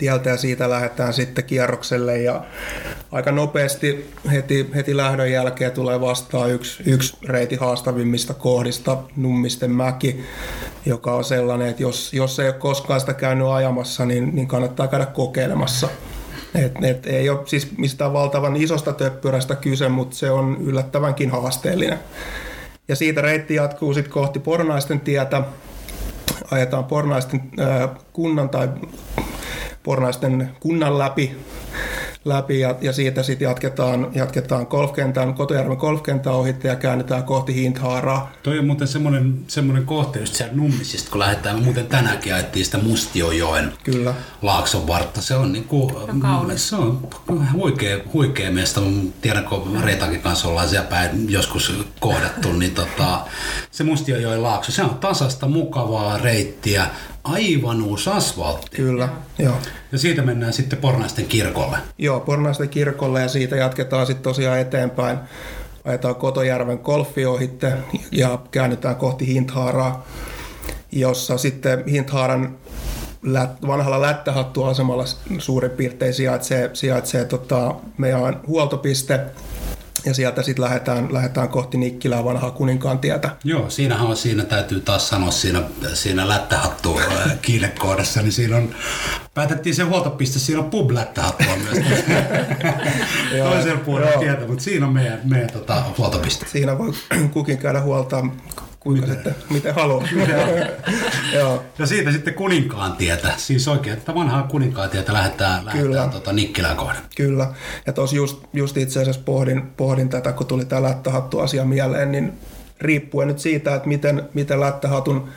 tieltä ja siitä lähdetään sitten kierrokselle ja aika nopeasti heti, heti lähdön jälkeen tulee vastaan yksi, yksi reiti haastavimmista kohdista, Nummisten mäki, joka on sellainen, että jos, jos ei ole koskaan sitä käynyt ajamassa, niin, niin kannattaa käydä kokeilemassa. Et, et ei ole siis mistään valtavan isosta töppyrästä kyse, mutta se on yllättävänkin haasteellinen. Ja siitä reitti jatkuu sitten kohti Pornaisten tietä. Ajetaan Pornaisten äh, kunnan tai Pornaisten kunnan läpi läpi ja, ja siitä sitten jatketaan, jatketaan golfkentän, Kotojärven golfkentän ohitte ja käännetään kohti Hinthaaraa. Toi on muuten semmoinen, semmoinen kohte just siellä Nummisista, kun lähdetään. Me muuten tänäänkin ajettiin sitä Mustiojoen Kyllä. Laakson vartta. Se on, niinku, se on huikea, huikea mesta. Tiedän, kun Reitakin kanssa ollaan siellä päin joskus kohdattu, niin tota, se Mustiojoen laakso, se on tasasta, mukavaa reittiä aivan uusi asfaltti. Kyllä, joo. Ja siitä mennään sitten Pornaisten kirkolle. Joo, Pornaisten kirkolle ja siitä jatketaan sitten tosiaan eteenpäin. Ajetaan Kotojärven golfi ohitte ja käännytään kohti Hinthaaraa, jossa sitten Hinthaaran vanhalla lättähattuasemalla suurin piirtein sijaitsee, sijaitsee tota, meidän huoltopiste – ja sieltä sitten lähdetään, lähdetään kohti Nikkilää vanhaa kuninkaan tietä. Joo, siinähän on, siinä täytyy taas sanoa siinä, siinä lättähattu kiilekohdassa, niin siinä on, päätettiin se huoltopiste, siinä on pub lättähattua myös. [laughs] Toisella puolella tietä, mutta siinä on meidän, meidän tota, huoltopiste. Siinä voi [clears throat] kukin käydä huolta kuinka miten, sitten, miten haluaa. [laughs] Joo. Ja siitä sitten kuninkaan tietä, siis oikein, että vanhaa kuninkaan tietä lähdetään, lähdetään tota Nikkilään kohden. Kyllä, ja tuossa just, just itse asiassa pohdin, pohdin tätä, kun tuli tämä lättähattu asia mieleen, niin riippuen nyt siitä, että miten, miten lättähatun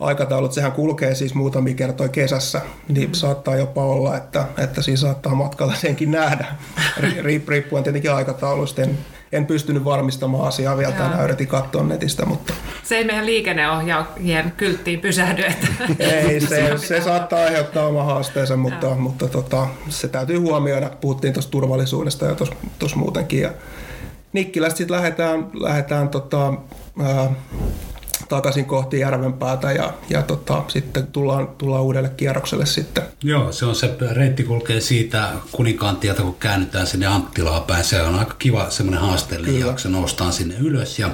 aikataulut, sehän kulkee siis muutamia kertoja kesässä, niin saattaa jopa olla, että, että siinä saattaa matkalla senkin nähdä, [laughs] riippuen tietenkin aikataulusta. En, en pystynyt varmistamaan asiaa vielä tänään, yritin katsoa netistä, mutta... Se ei meidän liikenneohjaajien kylttiin pysähdy, että... ei, [laughs] se, se saattaa aiheuttaa oma haasteensa, mutta, mutta tota, se täytyy huomioida. Puhuttiin tuosta turvallisuudesta ja tuossa muutenkin. Ja Nikkilästä sitten lähdetään, lähdetään tota, ää, takaisin kohti Järvenpäätä ja, ja tota, sitten tullaan, tullaan uudelle kierrokselle sitten. Joo, se on se reitti kulkee siitä Kuninkaantieltä, kun käännytään sinne Anttilaan päin. Se on aika kiva semmoinen haasteellinen Kyllä. jakso, noustaan sinne ylös ja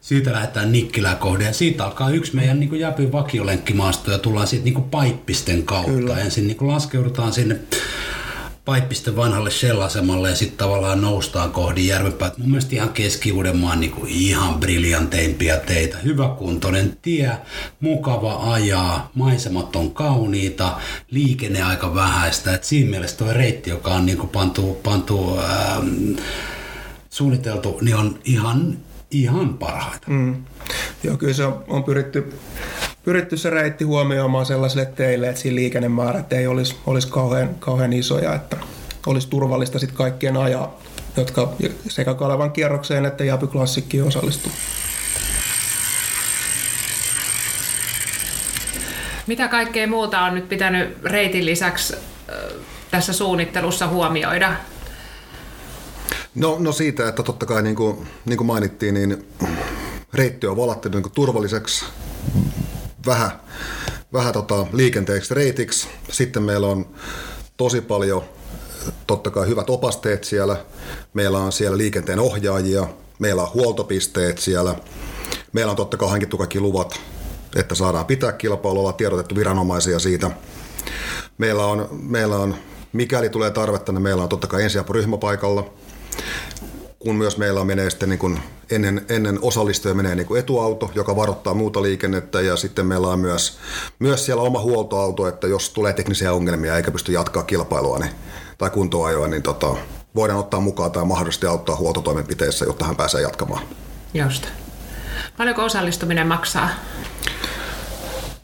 siitä lähdetään Nikkilää kohde ja siitä alkaa yksi meidän niin Jäpyn vakiolenkkimaasto ja tullaan sitten niin paippisten kautta. Kyllä. Ensin niin laskeudutaan sinne Paippisten vanhalle Shell-asemalle ja sitten tavallaan noustaan kohdin Järvenpää. Mun mielestä ihan Keski-Uudenmaan niin kuin ihan briljanteimpia teitä. Hyväkuntoinen tie, mukava ajaa, maisemat on kauniita, liikenne aika vähäistä. Et siinä mielessä tuo reitti, joka on niin kuin pantu, pantu ähm, suunniteltu, niin on ihan, ihan parhaita. Mm. Joo, kyllä se on, on pyritty pyritty se reitti huomioimaan sellaisille teille, että siinä liikennemäärät ei olisi, olisi kauhean, kauhean isoja, että olisi turvallista sitten kaikkien ajaa, jotka sekä Kalevan kierrokseen että Jäpy Klassikkiin osallistuu. Mitä kaikkea muuta on nyt pitänyt reitin lisäksi tässä suunnittelussa huomioida? No, no siitä, että totta kai niin kuin, niin kuin mainittiin, niin reitti on valattu niin turvalliseksi vähän, vähän tota liikenteeksi reitiksi. Sitten meillä on tosi paljon totta kai hyvät opasteet siellä. Meillä on siellä liikenteen ohjaajia, meillä on huoltopisteet siellä. Meillä on totta kai hankittu kaikki luvat, että saadaan pitää kilpailua, tiedotettu viranomaisia siitä. Meillä on, meillä on mikäli tulee tarvetta, niin meillä on totta kai ensiapuryhmä paikalla kun myös meillä menee sitten niin kuin ennen, ennen osallistuja menee niin kuin etuauto, joka varoittaa muuta liikennettä ja sitten meillä on myös, myös siellä oma huoltoauto, että jos tulee teknisiä ongelmia eikä pysty jatkaa kilpailua niin, tai kuntoajoa, niin tota, voidaan ottaa mukaan tai mahdollisesti auttaa huoltotoimenpiteissä, jotta hän pääsee jatkamaan. Just. Paljonko osallistuminen maksaa?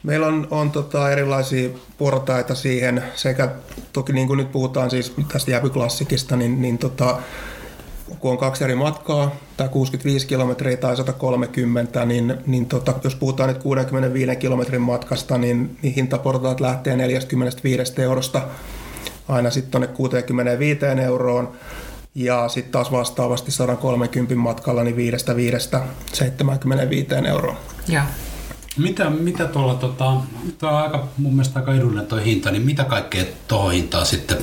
Meillä on, on tota erilaisia portaita siihen sekä toki niin kuin nyt puhutaan siis tästä jäpyklassikista, niin, niin tota, kun on kaksi eri matkaa, tämä 65 kilometriä tai 130, niin, niin tota, jos puhutaan nyt 65 kilometrin matkasta, niin, niin hintaportaat lähtee 45 eurosta aina sitten tuonne 65 euroon. Ja sitten taas vastaavasti 130 matkalla niin 5 5 75 euroon. Ja. Mitä, mitä tuolla, tota, tuo on aika, mun mielestä aika edullinen tuo hinta, niin mitä kaikkea tuohon hintaan sitten,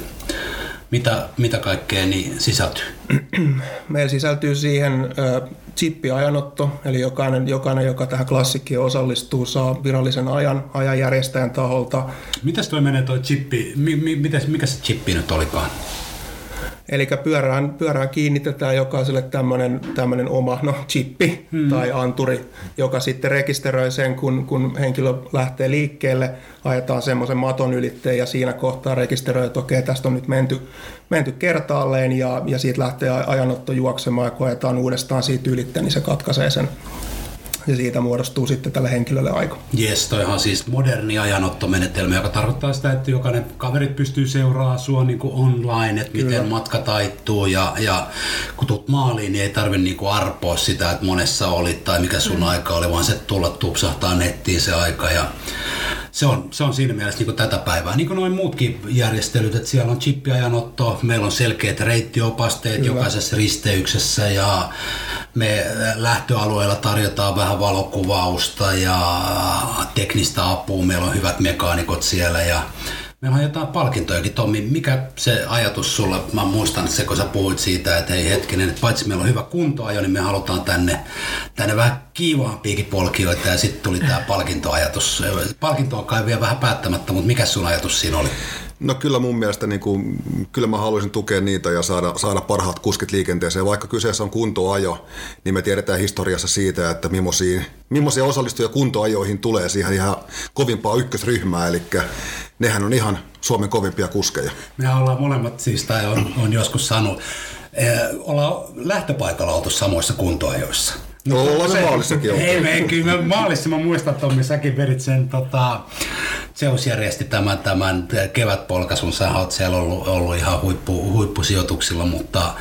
mitä, mitä kaikkea niin sisältyy? [clears throat] Meillä sisältyy siihen chippiajanotto, eli jokainen, jokainen, joka tähän klassikkiin osallistuu, saa virallisen ajan ajanjärjestäjän taholta. Mitäs toi menee toi chippi, mi, mi, mitäs, mikä se chippi nyt olikaan? Eli pyörään, pyörään kiinnitetään jokaiselle tämmöinen, oma no, chippi hmm. tai anturi, joka sitten rekisteröi sen, kun, kun henkilö lähtee liikkeelle, ajetaan semmoisen maton ylitteen ja siinä kohtaa rekisteröi, että okei, tästä on nyt menty, menty kertaalleen ja, ja siitä lähtee ajanotto juoksemaan ja kun ajetaan uudestaan siitä ylitteen, niin se katkaisee sen ja siitä muodostuu sitten tälle henkilölle aika. Jes, toihan siis moderni ajanottomenetelmä, joka tarkoittaa sitä, että jokainen kaverit pystyy seuraamaan sua niin kuin online, että Kyllä. miten matka taittuu ja, ja kun tulet maaliin, niin ei tarvitse niin kuin arpoa sitä, että monessa olit tai mikä sun mm. aika oli, vaan se tulla tupsahtaa nettiin se aika ja se on, se on siinä mielessä niin kuin tätä päivää. Niin kuin noin muutkin järjestelyt, että siellä on chippiajanotto, meillä on selkeät reittiopasteet Kyllä. jokaisessa risteyksessä ja me lähtöalueella tarjotaan vähän valokuvausta ja teknistä apua, meillä on hyvät mekaanikot siellä ja Meillä on jotain palkintojakin. Tommi, mikä se ajatus sulla, mä muistan se, kun sä puhuit siitä, että hei hetkinen, että paitsi meillä on hyvä kuntoajo, niin me halutaan tänne, tänne vähän kiivaampiakin polkijoita ja sitten tuli tämä palkintoajatus. Palkinto on kai vielä vähän päättämättä, mutta mikä sun ajatus siinä oli? No kyllä mun mielestä niin kuin, kyllä mä haluaisin tukea niitä ja saada, saada parhaat kuskit liikenteeseen. Vaikka kyseessä on kuntoajo, niin me tiedetään historiassa siitä, että millaisia, millaisia osallistujia kuntoajoihin tulee siihen ihan kovimpaa ykkösryhmää. Eli nehän on ihan Suomen kovimpia kuskeja. Me ollaan molemmat siis, tai on, on joskus sanonut, eh, ollaan lähtöpaikalla oltu samoissa kuntoajoissa. No, ollaan se maalissakin oltu. Ei, me, kyllä maalissa, mä muistan Tommi, säkin vedit sen, tota, Zeus järjesti tämän, tämän kevätpolkasun, sä oot siellä ollut, ollut ihan huippu, huippusijoituksilla, mutta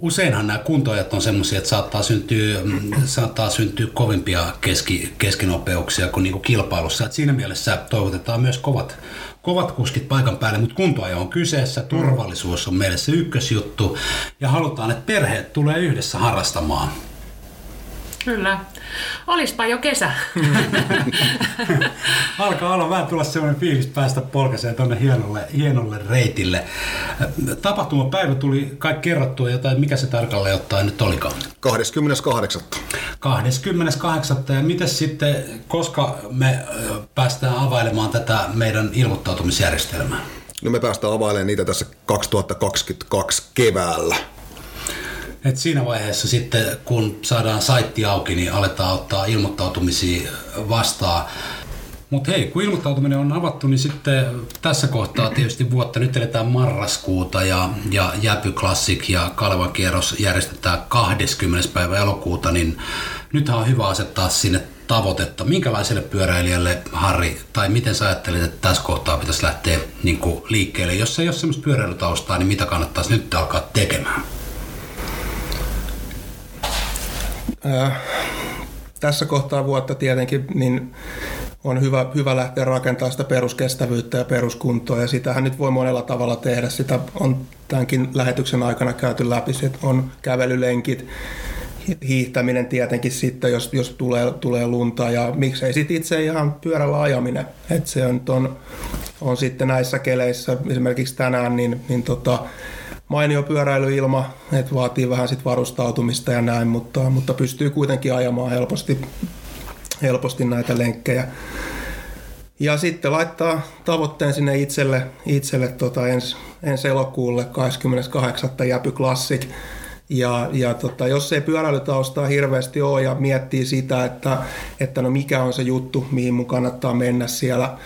Useinhan nämä kuntoajat on sellaisia, että saattaa syntyä, saattaa syntyä kovimpia keski, keskinopeuksia kuin, niin kuin kilpailussa. Et siinä mielessä toivotetaan myös kovat, kovat kuskit paikan päälle, mutta kuntoajo on kyseessä, turvallisuus on meille se ykkösjuttu ja halutaan, että perheet tulee yhdessä harrastamaan. Kyllä. Olispa jo kesä. [laughs] Alkaa olla vähän tulla sellainen fiilis päästä polkaseen tuonne hienolle, hienolle reitille. Tapahtumapäivä tuli kai kerrottua jotain, mikä se tarkalleen ottaen nyt olikaan? 28. 28. Ja miten sitten, koska me päästään availemaan tätä meidän ilmoittautumisjärjestelmää? No me päästään availemaan niitä tässä 2022 keväällä. Et siinä vaiheessa sitten, kun saadaan saitti auki, niin aletaan ottaa ilmoittautumisia vastaan. Mutta hei, kun ilmoittautuminen on avattu, niin sitten tässä kohtaa tietysti vuotta, nyt eletään marraskuuta ja, ja Jäpy Classic ja Kalevan kierros järjestetään 20. päivä elokuuta, niin nythän on hyvä asettaa sinne tavoitetta. Minkälaiselle pyöräilijälle, Harri, tai miten sä ajattelet, että tässä kohtaa pitäisi lähteä niin liikkeelle? Jos ei ole semmoista pyöräilytaustaa, niin mitä kannattaisi nyt alkaa tekemään? Äh, tässä kohtaa vuotta tietenkin niin on hyvä, hyvä lähteä rakentamaan sitä peruskestävyyttä ja peruskuntoa, ja sitähän nyt voi monella tavalla tehdä. Sitä on tämänkin lähetyksen aikana käyty läpi, että on kävelylenkit, hiihtäminen tietenkin sitten, jos, jos tulee, tulee lunta, ja miksei sitten itse ihan pyörällä ajaminen. että se on, on, on sitten näissä keleissä, esimerkiksi tänään, niin, niin tota, mainio pyöräilyilma, että vaatii vähän sit varustautumista ja näin, mutta, mutta pystyy kuitenkin ajamaan helposti, helposti näitä lenkkejä. Ja sitten laittaa tavoitteen sinne itselle, itselle tota ens, ensi elokuulle 28. Jäpy Classic. Ja, ja tota, jos ei pyöräilytaustaa hirveästi ole ja miettii sitä, että, että no mikä on se juttu, mihin mun kannattaa mennä siellä,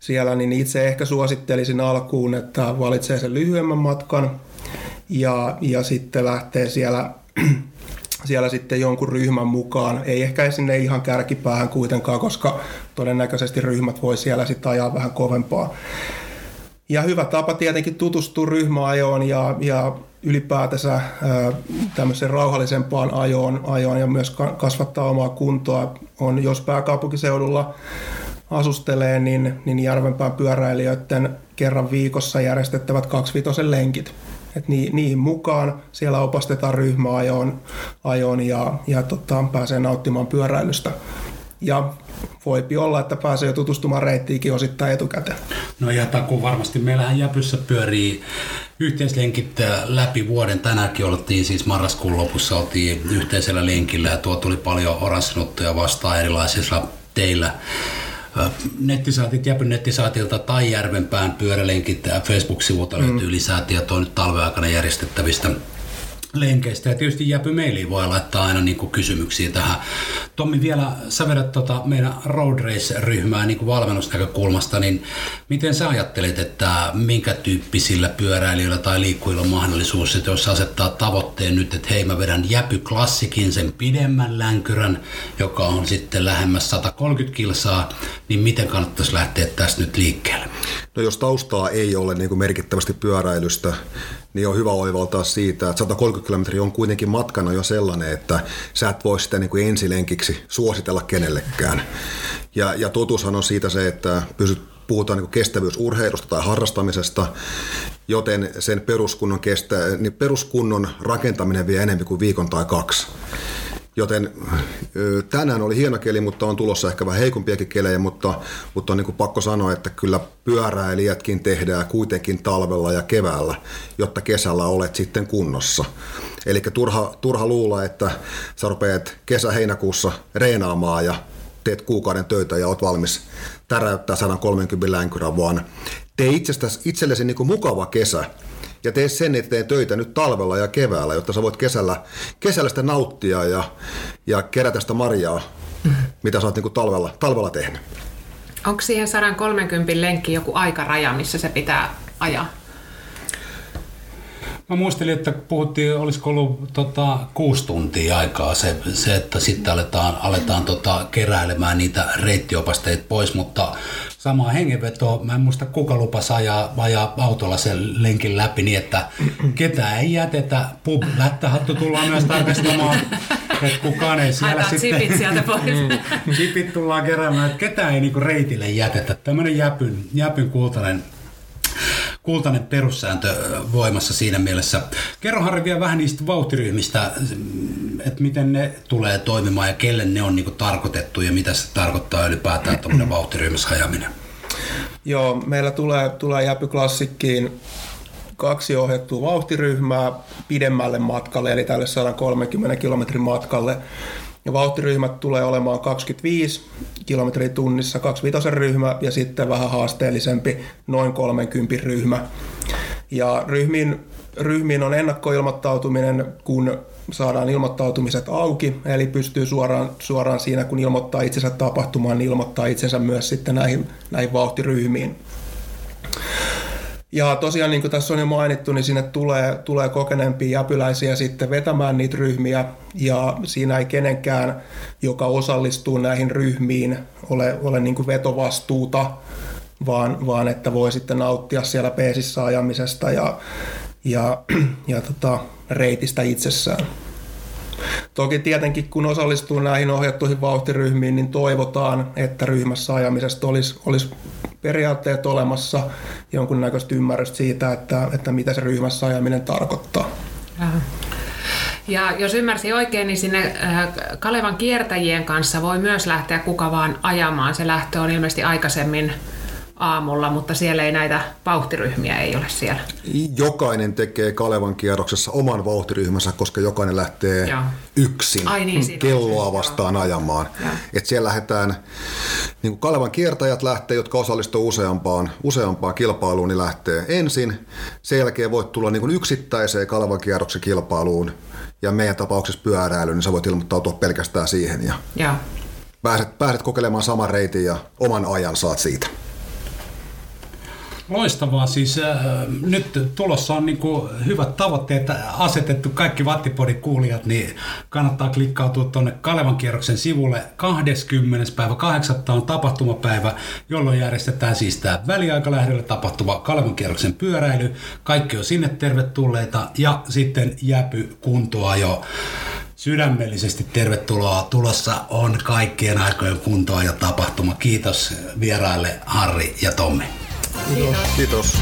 siellä, niin itse ehkä suosittelisin alkuun, että valitsee sen lyhyemmän matkan, ja, ja sitten lähtee siellä, [clears throat] siellä sitten jonkun ryhmän mukaan. Ei ehkä sinne ihan kärkipäähän kuitenkaan, koska todennäköisesti ryhmät voi siellä sitten ajaa vähän kovempaa. Ja hyvä tapa tietenkin tutustua ryhmäajoon ja, ja ylipäätänsä ää, tämmöiseen rauhallisempaan ajoon, ajoon ja myös kasvattaa omaa kuntoa on, jos pääkaupunkiseudulla asustelee, niin, niin Järvenpään pyöräilijöiden kerran viikossa järjestettävät kaksivitosen lenkit. Et ni, niihin mukaan siellä opastetaan ryhmäajoon ajoon ja, ja tota, pääsee nauttimaan pyöräilystä. Ja voipi olla, että pääsee jo tutustumaan reittiikin osittain etukäteen. No ja taku varmasti. Meillähän Jäpyssä pyörii yhteislenkit äh, läpi vuoden. Tänäänkin oltiin siis marraskuun lopussa oltiin yhteisellä lenkillä ja tuo tuli paljon oranssinuttuja vastaan erilaisilla teillä nettisaatit, Jäpyn nettisaatilta tai Järvenpään pyörälenkit Facebook-sivulta mm. löytyy lisää tietoa nyt talven aikana järjestettävistä lenkeistä. Ja tietysti Jäpy Mailiin voi laittaa aina niin kuin kysymyksiä tähän. Tommi, vielä sä vedät tota meidän Road Race-ryhmää niin kuin valmennusnäkökulmasta, niin miten sä ajattelet, että minkä tyyppisillä pyöräilijöillä tai liikkujilla on mahdollisuus, että jos asettaa tavoitteen nyt, että hei mä vedän Jäpy Klassikin sen pidemmän länkyrän, joka on sitten lähemmäs 130 kilsaa, niin miten kannattaisi lähteä tästä nyt liikkeelle? No jos taustaa ei ole niin kuin merkittävästi pyöräilystä, niin on hyvä oivaltaa siitä, että 130 kilometriä on kuitenkin matkana jo sellainen, että sä et voi sitä niin kuin ensilenkiksi suositella kenellekään. Ja, ja totuushan on siitä se, että pysyt, puhutaan niin kestävyysurheilusta tai harrastamisesta, joten sen peruskunnon, kestä, niin peruskunnon rakentaminen vie enemmän kuin viikon tai kaksi. Joten tänään oli hieno keli, mutta on tulossa ehkä vähän heikompiakin kelejä, mutta, mutta on niin kuin pakko sanoa, että kyllä pyöräilijätkin tehdään kuitenkin talvella ja keväällä, jotta kesällä olet sitten kunnossa. Eli turha, turha luulla, että sä rupeat kesä-heinäkuussa reenaamaan ja teet kuukauden töitä ja oot valmis täräyttää 130 länkyrän, vaan tee itsestäsi, itsellesi niin kuin mukava kesä ja tee sen eteen töitä nyt talvella ja keväällä, jotta sä voit kesällä, kesällä sitä nauttia ja, ja kerätä sitä marjaa, mitä sä oot niin kuin talvella, talvella tehnyt. Onko siihen 130 lenkki joku aikaraja, missä se pitää ajaa? Mä muistelin, että puhuttiin, olisiko ollut tota, kuusi tuntia aikaa se, se että sitten aletaan, aletaan tota, keräilemään niitä reittiopasteita pois, mutta samaa hengenvetoa, mä en muista kuka lupas ajaa, ajaa autolla sen lenkin läpi niin, että ketään ei jätetä, pub, lättähattu tullaan myös tarkastamaan, että kukaan ei siellä Haetaan sitten... chipit sieltä pois. chipit mm. tullaan keräämään, että ketään ei niinku reitille jätetä. Tämmöinen jäpyn, jäpyn kultainen kultainen perussääntö voimassa siinä mielessä. Kerro Harri vielä vähän niistä vauhtiryhmistä, että miten ne tulee toimimaan ja kelle ne on niinku tarkoitettu ja mitä se tarkoittaa ylipäätään tuommoinen [clears throat] vauhtiryhmässä ajaminen. Joo, meillä tulee, tulee Jäpy Klassikkiin kaksi ohjattua vauhtiryhmää pidemmälle matkalle, eli tälle 130 kilometrin matkalle. Ja vauhtiryhmät tulee olemaan 25 kilometriä tunnissa, 25 ryhmä ja sitten vähän haasteellisempi noin 30 ryhmä. Ja ryhmiin, ryhmiin on ennakkoilmoittautuminen, kun saadaan ilmoittautumiset auki, eli pystyy suoraan, suoraan siinä, kun ilmoittaa itsensä tapahtumaan, niin ilmoittaa itsensä myös sitten näihin, näihin vauhtiryhmiin. Ja tosiaan, niin kuin tässä on jo mainittu, niin sinne tulee, tulee kokeneempia jäpyläisiä sitten vetämään niitä ryhmiä, ja siinä ei kenenkään, joka osallistuu näihin ryhmiin, ole, ole niin kuin vetovastuuta, vaan, vaan että voi sitten nauttia siellä peesissä ajamisesta ja, ja, ja tota, reitistä itsessään. Toki tietenkin kun osallistuu näihin ohjattuihin vauhtiryhmiin, niin toivotaan, että ryhmässä ajamisesta olisi, olisi periaatteet olemassa, jonkunnäköistä ymmärrystä siitä, että, että mitä se ryhmässä ajaminen tarkoittaa. Ja jos ymmärsin oikein, niin sinne äh, Kalevan kiertäjien kanssa voi myös lähteä kuka vaan ajamaan. Se lähtö on ilmeisesti aikaisemmin aamulla, mutta siellä ei näitä vauhtiryhmiä ei ole siellä. Jokainen tekee Kalevan kierroksessa oman vauhtiryhmänsä, koska jokainen lähtee Joo. yksin Ai niin, kelloa vastaan Joo. ajamaan. Et siellä lähdetään, niin kuin Kalevan kiertäjät lähtee, jotka osallistuu useampaan, useampaan kilpailuun, niin lähtee ensin. Sen jälkeen voit tulla niin kuin yksittäiseen Kalevan kierroksen kilpailuun, ja meidän tapauksessa pyöräily, niin sä voit ilmoittautua pelkästään siihen. Ja Joo. Pääset, pääset kokeilemaan saman reitin ja oman ajan saat siitä. Loistavaa. Siis äh, nyt tulossa on niinku hyvät tavoitteet asetettu. Kaikki Vattipodin kuulijat, niin kannattaa klikkautua tuonne Kalevan kierroksen sivulle. 20. päivä 8. on tapahtumapäivä, jolloin järjestetään siis tämä väliaikalähdöllä tapahtuva Kalevan kierroksen pyöräily. Kaikki on sinne tervetulleita ja sitten Jäpy kuntoajo sydämellisesti tervetuloa. Tulossa on kaikkien aikojen kuntoa ja tapahtuma. Kiitos vieraille Harri ja Tommi. Kiitos. Kiitos.